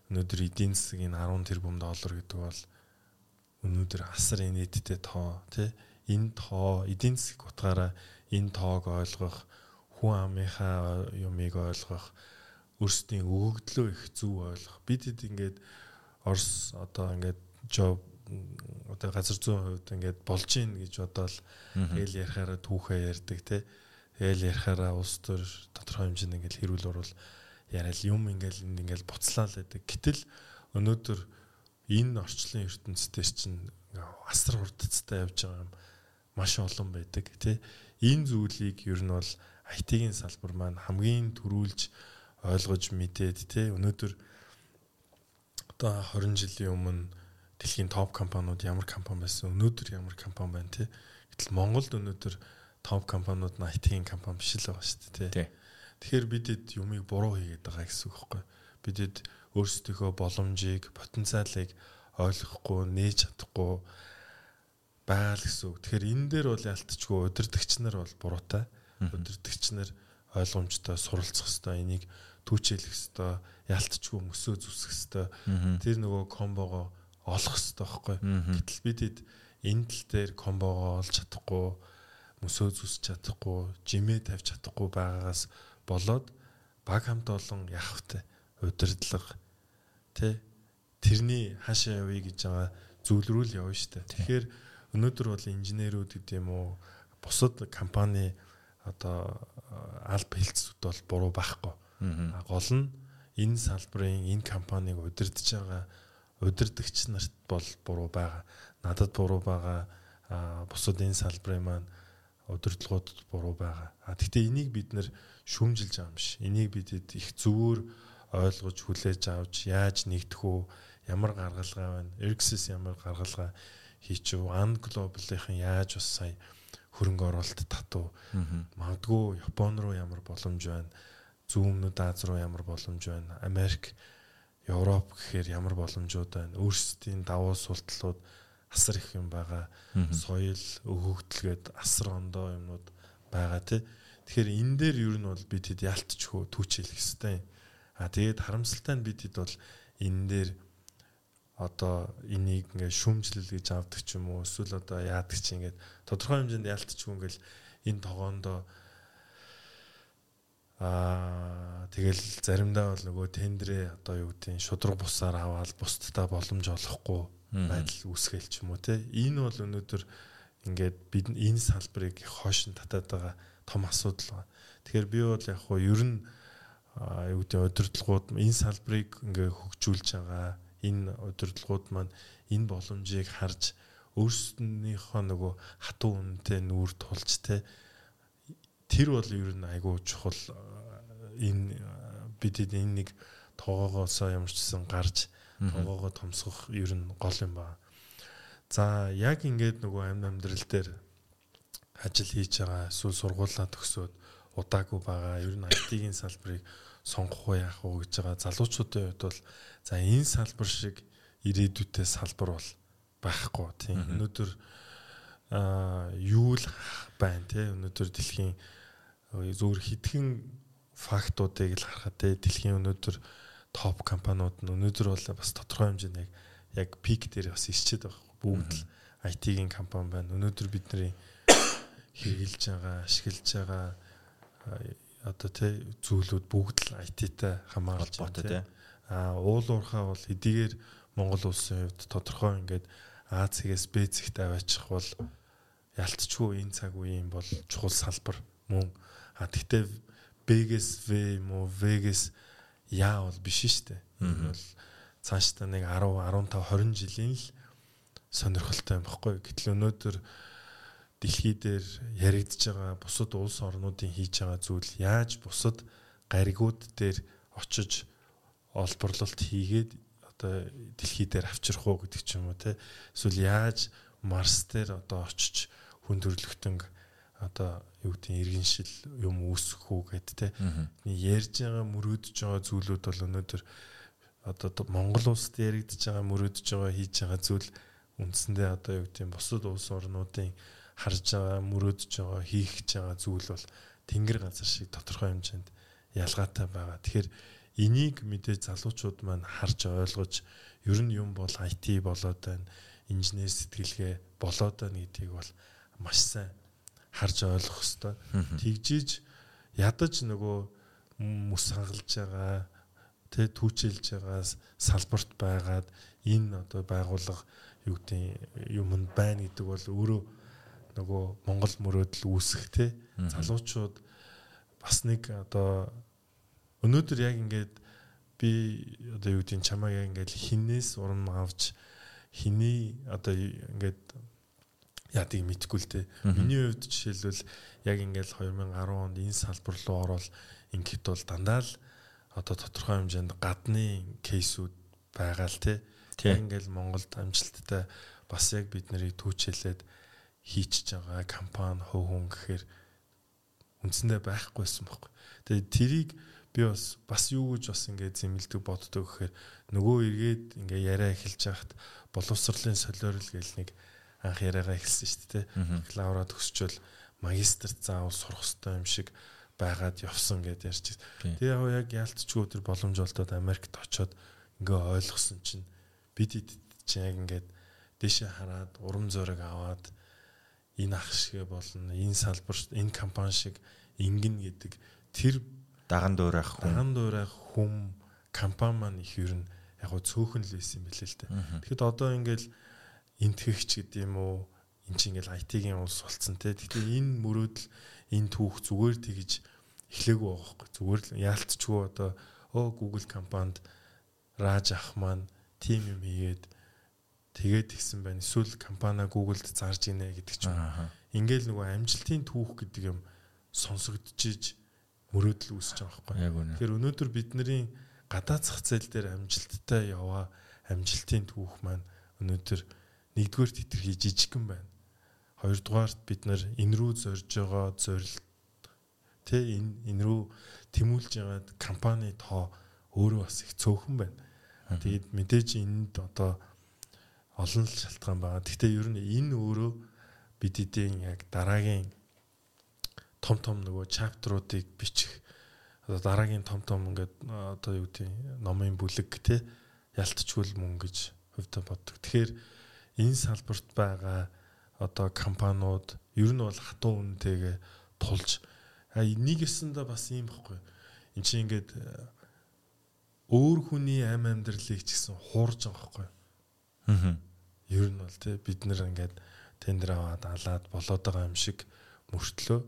[SPEAKER 2] Өнөөдөр эдийн засгийн 10 тэрбум доллар гэдэг бол өнөөдөр асар инээдтэй тоо тий энэ тоо эдийн засаг утгаараа энэ тоог ойлгох хүн амынхаа юмыг ойлгох, өөрсдийн өгөгдлөө их зөв ойлгох. Бид хэд ингээд Орос одоо ингээд job одоо газар зүйн хувьд ингээд болж ийн гэж бодоол тэгэл ярихаараа түүхээ ярьдаг те. Тэгэл ярихаараа улс төр тодорхой хэмжээнд ингээд хэрүүл урал яриад юм ингээд ингээд буцлаа л байдаг. Гэтэл өнөөдөр энэ орчлон ертөнцийн чинь асар хурдцтай явж байгаа юм маш олон байдаг тий. Энэ зүйлийг ер нь бол IT-ийн салбар маань хамгийн түрүүлж ойлгож мэдээд тий өнөөдөр одоо 20 жилийн өмнө дэлхийн топ компаниуд ямар компани байсан өнөөдөр ямар компани байна тий. Гэтэл Монголд өнөөдөр топ компаниуд нь IT-ийн компани биш л байгаа шүү дээ тий. Тэгэхээр бидэд юмыг буруу хийгээд байгаа гэсэн үг байхгүй. Бидэд өөрсдийнхөө боломжийг, потенциалыг ойлгохгүй, нээж чадахгүй байгаа л гэсэн үг. Тэгэхээр энэ дээр бол ялтчгүй удирдахч нар бол буруутай. Удирдахч нар ойлгомжтой суралцах хэвээр энийг түүчээлэх хэвээр ялтчгүй мөсөө зүсэх хэвээр тэр нөгөө комбогоо олох хэвээр байхгүй. Гэтэл бидэд энэ тал дээр комбогоо олж чадахгүй, мөсөө зүсч чадахгүй, жимээ тавьж чадахгүй байгаагаас болоод баг хамт олон явахтай удирдлага тий тэрний хаашаа явъя гэж байгаа зүйл рүү л явна штэ. Тэгэхээр өнөөдөр бол инженерүүд гэдэг юм уу бусад компани одоо алба хэлцүүд бол буруу байхгүй. Гол нь энэ салбарын энэ компанийг удирдах байгаа удирдахч нарт бол буруу байгаа. Надад буруу байгаа. Бусад энэ салбарын маань удирдлагуудад буруу байгаа. А гэхдээ энийг бид нэр шүүмжилж байгаа юм биш. Энийг бидэд их зөвөр ойлгож хүлээж авч яаж нэгдэх үү, ямар гаргалгаа байна, Erxis ямар гаргалгаа хийчихв, Ан Global-ийн яаж бас сая хөрөнгө оруулалт татв. Магадгүй Япон руу ямар боломж байна, зүүн өмнөд Аз руу ямар боломж байна, Америк, Европ гэхээр ямар боломжууд байна. Өөрсдийн давуу султлууд асар их юм байгаа. Соёл, өгөгдөлгээд асар ондоо юмнууд байгаа тий. Тэгэхээр энэ дээр юу нь бол бид хэд ялтчихгүй түүчээлэх хэвээр. А тэгээд харамсалтай нь бид хэд бол энэ дээр одоо энийг ингээ шүмжлэл гэж авдаг ч юм уу эсвэл одоо яадаг чи ингээд тодорхой хэмжээнд ялтчихгүй ингээл энэ тогоондоо аа тэгэл заримдаа бол нөгөө тендрээ одоо юу гэдэг шудраг бусаар аваад бусдтай боломж олохгүй байдал үүсгээл ч юм уу те энэ бол өнөөдөр ингээд бид энэ салбарыг хоош нь татаад байгаа том асуудал байна. Тэгэхээр би бол яг хуу ер нь юу гэдэг удирдлагууд энэ салбарыг ингээ хөгжүүлж байгаа энэ удирдлагууд маань энэ боломжийг харж өөрсдийнхөө нөгөө хатуу үнэтэй нүүр тулж те тэр бол ер нь айгүй чухал энэ бидэд энэ нэг тоогоогоосоо ямар ч гэсэн гарч тоогоогоо томсгох ер нь гол юм ба. За яг ингээд нөгөө амь амьдрал дээр ажил хийж байгаа эсвэл сургуулаа төгсөөд удаагүй байгаа. Ер нь IT-ийн салбарыг сонгох уу яах уу гэж байгаа залуучуудын хувьд бол за энэ салбар шиг ирээдүйтэй салбар бол байхгүй тийм. Өнөөдөр аа юу л байна те өнөөдөр дэлхийн зөвхөн хитгэн фактуудыг л харахад те дэлхийн өнөөдөр топ компаниуд нь өнөөдөр бол бас тодорхой хэмжээний яг пик дээр бас исчээд байгаа. Бүгд л IT-ийн компани байна. Өнөөдөр бидний хэрэгжилж байгаа, ашиглаж байгаа одоо тий зүйлүүд бүгд л IT-тай хамаарч байна тий. А уул уурхаа бол эдгээр Монгол улсын хувьд тодорхой ингээд А цэгээс Б цэгт аваачих бол ялцчгүй энэ цаг үеийн бол чухал салбар мөн. А тэгтээ Б-гээс В юм уу В-гээс яа бол биш шүү дээ. Энэ бол цаашдаа нэг 10 15 20 жилийн л сонирхолтой юм баггүй. Гэтэл өнөөдөр дэлхий дээр яригдж байгаа бусад улс орнуудын хийж байгаа зүйл яаж бусад гаригууд дээр очиж олборлолт хийгээд одоо дэлхий дээр авчрах уу гэдэг ч юм уу те эсвэл яаж марс дээр одоо очиж хүн төрлөختөнг одоо юу гэдэг иргэншил юм үүсгэх үү гэд те ярьж байгаа мөрөөдөж байгаа зүйлүүд бол өнөөдөр одоо Монгол улсад яригдж байгаа мөрөөдөж байгаа хийж байгаа зүйл үндсэндээ одоо юу гэдэг бусад улс орнуудын харж байгаа, мөрөөдөж байгаа, хийх гэж байгаа зүйл бол тэнгэр газар шиг тодорхой хэмжээнд ялгаатай байгаа. Тэгэхээр энийг мэдээж залуучууд маань харж ойлгож ер нь юм бол IT болоод байна, инженер сэтгэлгээ болоод байна гэдгийг бол маш сайн харж ойлгох хэвээр. Тэгжиж ядаж нөгөө мөс хангалж байгаа тэ түүчэлж байгаа салбарт байгаад энэ одоо байгууллага юу гэдэг юмд байна гэдэг бол өөрөө нөгөө Монгол мөрөөдөл үүсэх те залуучууд бас нэг одоо өнөөдөр яг ингээд би одоо юу гэдэг чамаа яг ингээд хинээс урам авч хиний одоо ингээд яадыг мэдгүй л те. Миний хувьд жишээлбэл яг ингээд 2010 онд энэ салбар руу ороод ингээд бол дандаа л одоо тодорхой хэмжээнд гадны кейсүүд байгаа л те. Ингээл Монголд амжилттай бас яг бид нарыг түүчэлээд хийчихэж байгаа компани хөв хүн гэхээр үндсэндээ байхгүйсэн байхгүй. Тэгээд тэрийг би бас бас юу гэж бас ингээд зэмлдэг боддог гэхээр нөгөө эргээд ингээ яриа эхэлж хахад боловсролын солиорол гэл нэг анх яриагаа эхэлсэн шүү дээ. Бакалавра төгсчвөл магистр заавал сурах хэрэгтэй юм шиг байгаад явсан гэдээ ярьж. Тэгээ яг яалтчгүй тэр боломж олдоод Америкт очоод ингээ ойлгосон чинь бид чи яг ингээд дэшээ хараад урам зориг аваад энэ ах шиг болно энэ салбар энэ компани шиг ингэн гэдэг тэр
[SPEAKER 1] даган дуурайх
[SPEAKER 2] хүн даган дуурайх хүм компани маань их ер нь яг цөөхөн л байсан юм билээ л дээ. Тэгэхэд одоо ингээл энтгэгч гэдэг юм уу эн чинь ингээл IT-ийн улс болцсон те. Тэгэхээр энэ мөрөөдөл энэ түүх зүгээр тэгж эхлэегүй байгаа хөөхгүй. Зүгээр л яалтчгүй одоо оо Google компанид Раж ах маань тим юм хийгээд тэгээд тэгсэн байна. Эсвэл компани Google-д зарж ийнэ гэдэг ч юм. Ингээл нөгөө амжилтын түүх гэдэг юм сонсогдчихж мөрөөдөл үүсэж байгаа байхгүй. Тэгэхээр өнөөдөр бидний гадаад зах зээл дээр амжилттай яваа амжилтын түүх маань өнөөдөр нэгдүгээр тэтэрхий жижигхэн байна. Хоёрдугаарт бид нар энэ рүү зорж байгаа зорилт тэ энэ энэ рүү тэмүүлж байгаа компани тоо өөрөө бас их цөөхөн байна. Тэгээд мэдээж энд одоо олон л шалтгаан байгаа. Гэхдээ ер нь энэ өөрөө бид эдийн яг дараагийн том том нөгөө чаптеруудыг бичих одоо дараагийн том том ингээд одоо юу гэдэг номын бүлэг те ялтчгүй мөн гэж хувьдаа боддог. Тэгэхээр энэ салбарт байгаа одоо компаниуд ер нь бол хатуу үнэтэйгээ тулж нэг ёсондоо бас юм баггүй. Энд чинь ингээд өөр хүний ам амьдралыг ч гэсэн хуурж байгаа байхгүй. Аа. Ер нь бол тий бид нэр ингээд тендер аваад алаад болоод байгаа юм шиг мөртлөө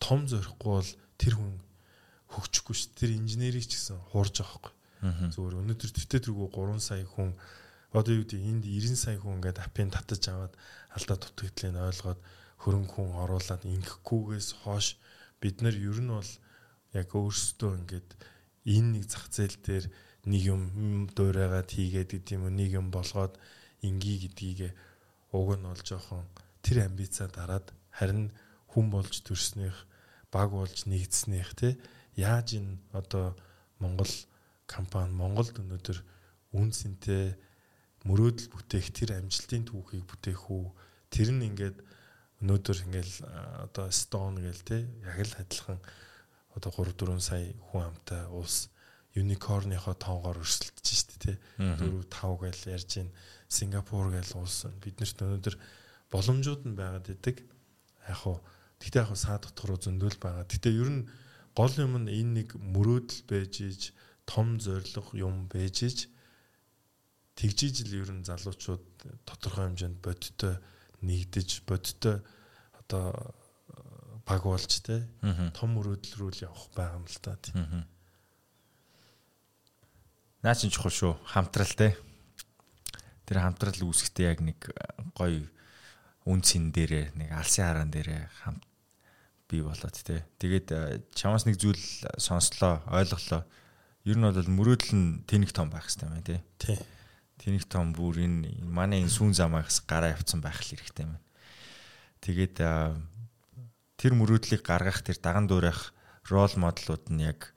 [SPEAKER 2] том зорихгүй бол тэр хүн хөгжихгүй ш тэр инженерийг ч гэсэн хуурж байгаа байхгүй. Зүгээр өнөөдөр төвтэй тэргүй 3 сая хүн одоо юу гэдэг энд 90 сая хүн ингээд апын татаж аваад алдаа дутагдлыг ойлгоод хөрөнгө хүн оруулаад ингэхгүйгээс хойш бид нар ер нь бол яг өөрсдөө ингээд энэ нэг зах зээл дээр нэг юм дуурайгаад хийгээд гэдэг юм нэг юм болгоод инги гэдгийг уг нь бол жоохон тэр амбицаа дараад харин хүн болж төрснөх баг болж нэгдснэх те яаж энэ одоо Монгол компани Монголд өнөөдөр үнсэнтэй мөрөөдөл бүтээх тэр амжилтын түүхийг бүтээх үү? Тэр нь ингээд өнөөдөр ингээл одоо стон гээл те яг л адилхан одоо 3 4 сая хүн амтай улс юникорныхоо тоогоор өрсөлдөж штэ тий 4 5 гээл ярьж гин Сингапур гээл улс биднэрт өнөөдөр боломжууд нь байгаад идэг. Яг хуу тэгтээ яг саа дотор руу зөндөл байгаа. Тэгтээ ер нь гол юм нь энэ нэг мөрөөдөл байж иж том зориг юм байж иж тэгжиж л ер нь залуучууд тодорхой хэмжээнд бодиттой нэгдэж бодиттой одоо баг болж те том мөрөөдөл рүү л явах байгаа юм л та тий.
[SPEAKER 1] Наа чин чухал шүү. Хамтрал те. Тэр хамтрал үүсэхдээ яг нэг гоё үн цэн дээрээ нэг алсын хараан дээрээ хамт бий болоод те. Тэгээд чамаас нэг зүйл сонслоо, ойлголоо. Ер нь бол мөрөөдөл нь тэнэг том байх хэрэгтэй байна тий.
[SPEAKER 2] Тий.
[SPEAKER 1] Тэнэг том бүр энэ манай энэ сүүн замаагаас гараа явцсан байх хэрэгтэй байна. Тэгээд тэр мөрөөдлийг гаргах тэр даган дуурайх рол моделууд нь яг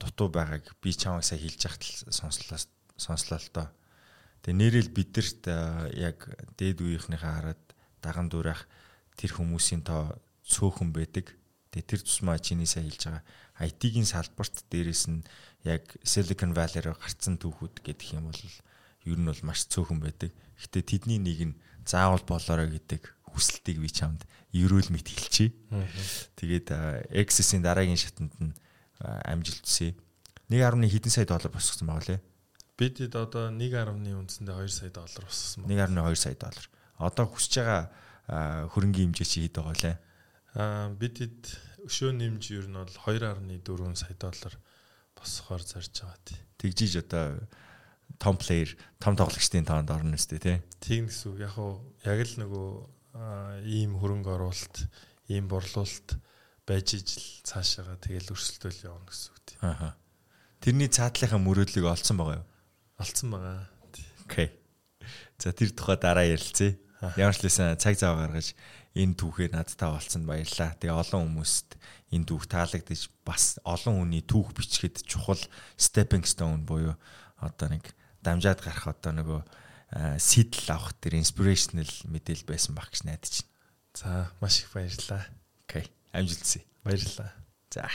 [SPEAKER 1] дутуу байгааг би чамайг сая хэлж яхад сонслоо сонслоо л доо. Тэгээ нэрэл бидэрт яг дээд үеийнхнийхээ хараад даган дуурайх тэр хүмүүсийн тоо цөөхөн байдаг. Тэгээ тэр тусмаа чиний сая хэлж байгаа IT-ийн салбарт дээрэс нь яг Silicon Valley-аар гарцсан түүхүүд гэдэг юм бол ер нь бол маш цөөхөн байдаг. Гэтэ тэдний нэг нь заавал болоорой гэдэг хүсэлтийг би чамд ерөөл мэд хэлчихье. Тэгээд Access-ийн дараагийн шатанд нь амжилт хүсье. 1.1 хэдэн сая доллар босгосон байгаа лээ.
[SPEAKER 2] Бидэд одоо 1.1 үндсэндээ 2 сая доллар босгосон
[SPEAKER 1] байна. 1.2 сая доллар. Одоо хүсэж байгаа хөрөнгөний хэмжээ чи хэд байгаа лээ?
[SPEAKER 2] Аа бидэд өшөө нэмж ер нь бол 2.4 сая доллар босгохоор зарж байгаа тий.
[SPEAKER 1] Тэгжиж одоо том плеер, том тоглогчдын тоонд орно үстэй тий.
[SPEAKER 2] Тийм гэсэн үг. Яг уу яг л нөгөө ийм хөрөнгө оруулалт, ийм борлуулалт байж ижил цаашаага тэгэл өрсөлдөөл явна гэсэн үг тий.
[SPEAKER 1] Аха. Тэрний цаатлынхаа мөрөөдлийг олцсон байгаа юу?
[SPEAKER 2] Олцсон байгаа.
[SPEAKER 1] Окей. За тэр тухай дараа ярилцъя. Ямар ч лсэн цаг зав гаргаж энэ түүхээр надтай олцсонд баярлалаа. Тэгээ олон хүмүүст энэ түүх таалагдж бас олон хүний түүх бичгээд чухал stepping stone буюу одоо нэг дамжаад гарах одоо нөгөө сэтэл авах тэр inspirational мэдээлэл байсан баг гэж найдаж байна.
[SPEAKER 2] За маш их баярлалаа.
[SPEAKER 1] Окей. Амжилт хүсье.
[SPEAKER 2] Баярлалаа.
[SPEAKER 1] За.